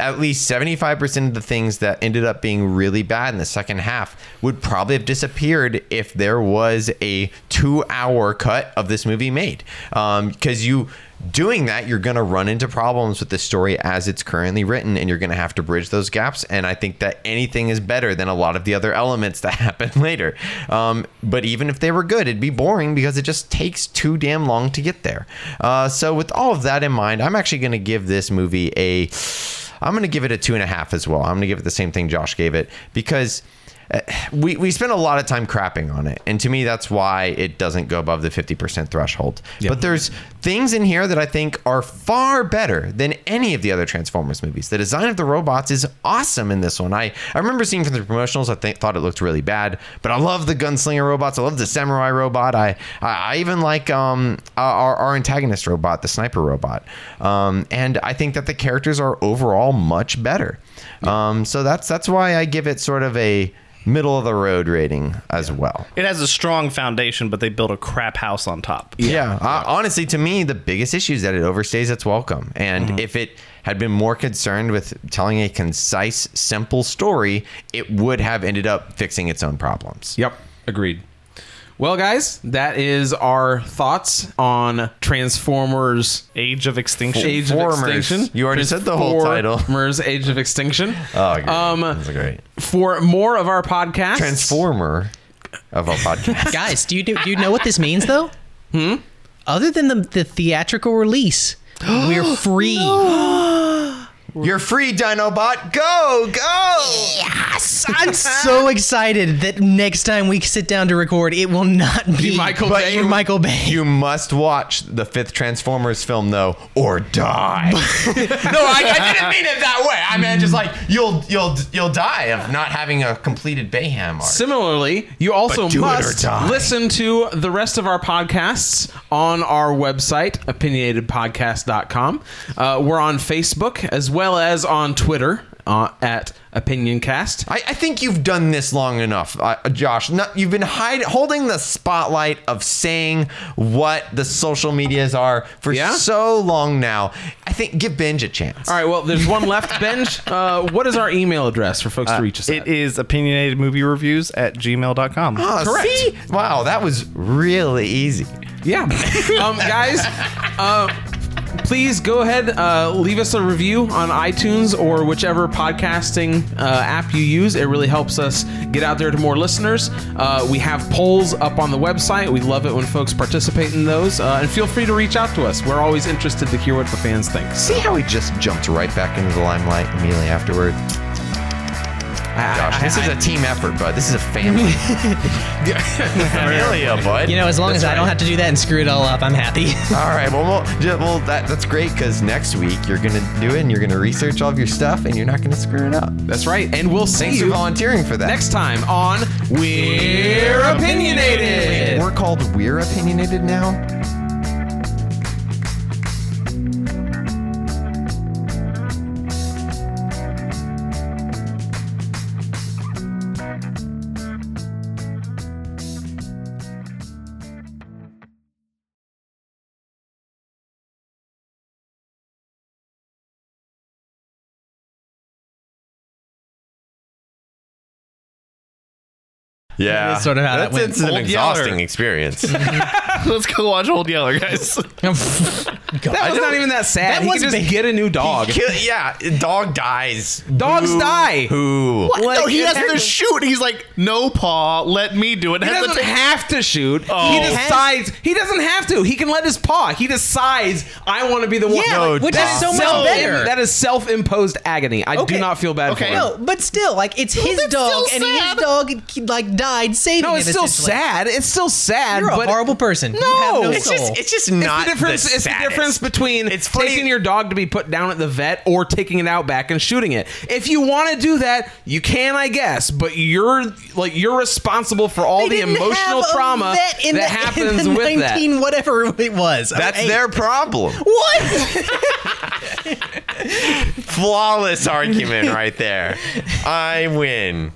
S1: at least 75% of the things that ended up being really bad in the second half would probably have disappeared if there was a two hour cut of this movie made. Because you. Doing that, you're going to run into problems with the story as it's currently written, and you're going to have to bridge those gaps. And I think that anything is better than a lot of the other elements that happen later. Um, but even if they were good, it'd be boring because it just takes too damn long to get there. Uh, so, with all of that in mind, I'm actually going to give this movie a. I'm going to give it a two and a half as well. I'm going to give it the same thing Josh gave it because we, we spent a lot of time crapping on it. And to me, that's why it doesn't go above the 50% threshold. But there's things in here that I think are far better than any of the other Transformers movies. The design of the robots is awesome in this one. I, I remember seeing from the promotionals, I think, thought it looked really bad, but I love the gunslinger robots. I love the samurai robot. I, I, I even like um, our, our antagonist robot, the sniper robot. Um, and I think that the characters are overall much better. Um, so that's that's why I give it sort of a middle of the road rating as well.
S6: it has a strong foundation, but they built a crap house on top.
S1: Yeah, uh, honestly, to me, the biggest issue is that it overstays its welcome. And if it had been more concerned with telling a concise, simple story, it would have ended up fixing its own problems.
S3: Yep, agreed. Well, guys, that is our thoughts on Transformers
S6: Age of Extinction.
S3: Age of
S1: Transformers.
S3: Extinction.
S1: You already said the whole title.
S3: Transformers Age of Extinction.
S1: Oh, great.
S3: Um,
S1: That's great.
S3: For more of our podcast,
S1: Transformer of a podcast.
S2: Guys, do you do, do you know what this means though? Hmm. Other than the the theatrical release, we're free.
S1: You're free, Dinobot. Go, go.
S2: Yes, I'm so excited that next time we sit down to record, it will not be
S3: Michael
S2: but
S3: Bay.
S2: you- Michael Bay.
S1: You must watch the fifth Transformers film, though, or die. no, I, I didn't mean it that way. I meant just like you'll you'll you'll die of not having a completed Bayhem arc.
S3: Similarly, you also
S1: But do it or
S3: must listen to the rest of our podcasts on our website, opinionatedpodcast.com. Uh, we're on Facebook as well as on Twitter uh, at OpinionCast.
S1: I, I think you've done this long enough, uh, Josh. Not, you've been hide, holding the spotlight of saying what the social medias are for
S3: Yeah?
S1: so long now. I think give Benj a chance.
S3: All right, well, there's one left, Benj. Uh, what is our email address for folks to reach us
S6: It
S3: at?
S6: is opinionated movie reviews at gmail.com.
S1: Ah,
S3: Correct.
S1: see? Wow, that was really easy.
S3: Yeah. Um, guys, uh, please go ahead, uh, leave us a review on iTunes or whichever podcasting uh, app you use. It really helps us get out there to more listeners. Uh, we have polls up on the website. We love it when folks participate in those. Uh, and feel free to reach out to us. We're always interested to hear what the fans think.
S1: See how he just jumped right back into the limelight immediately afterward? Ah, Josh, this is a team effort, bud. This is a family. Familia, bud.
S2: You know, as long as I don't have to do that and screw it all up, I'm happy.
S1: All right, well, well, well that, that's great because next week you're gonna do it and you're gonna research all of your stuff and you're not gonna screw it up.
S3: That's right. And we'll see
S1: Thanks for
S3: you
S1: volunteering for that.
S3: next time on We're Opinionated.
S1: We're called We're Opinionated now. Yeah,
S2: That is sort of how that
S1: That's,
S2: went.
S1: It's an
S7: Old
S1: exhausting
S7: Yeller.
S1: experience.
S7: Let's go watch Old Yeller, guys.
S3: That was not even that sad.
S2: That
S3: he
S2: was
S3: could just
S2: ba-
S3: get a new dog.
S1: Kill- yeah, dog dies.
S3: Dogs
S1: Boo
S3: die.
S1: Who?
S3: Like,
S7: no, he has to shoot. He's like, no, paw, let me do it.
S3: He
S7: Has to
S3: doesn't
S7: take-
S3: have to shoot.
S6: Oh.
S3: He decides. He doesn't have to. He can let his paw. He decides. I want to be the one.
S2: Yeah,
S1: No,
S2: which is
S1: Doc.
S2: so much
S3: Self-
S2: better.
S3: That is self-imposed agony. I
S2: Okay.
S3: do not feel bad
S7: Okay.
S3: for him.
S2: no, but still, like it's his
S7: that's
S2: dog,
S7: still
S2: and
S7: sad.
S2: his dog like died saving
S3: No,
S2: him.
S3: it's still sad. It's still sad.
S2: You're a
S3: but
S2: horrible person.
S3: No,
S2: you have no
S1: It's
S2: soul.
S1: just, it's just
S3: It's
S1: not
S3: the difference.
S1: The
S3: it's the difference between
S1: It's funny-
S3: taking your dog to be put down at the vet or taking it out back and shooting it. If you want to do that, you can, I guess. But you're like you're responsible for all
S2: They
S3: the emotional trauma
S2: in
S3: that
S2: the,
S3: happens
S2: in the
S3: with
S2: 19 whatever it was.
S1: Oh, That's
S2: Hey,
S1: their problem.
S2: what?
S1: Flawless argument right there. I win.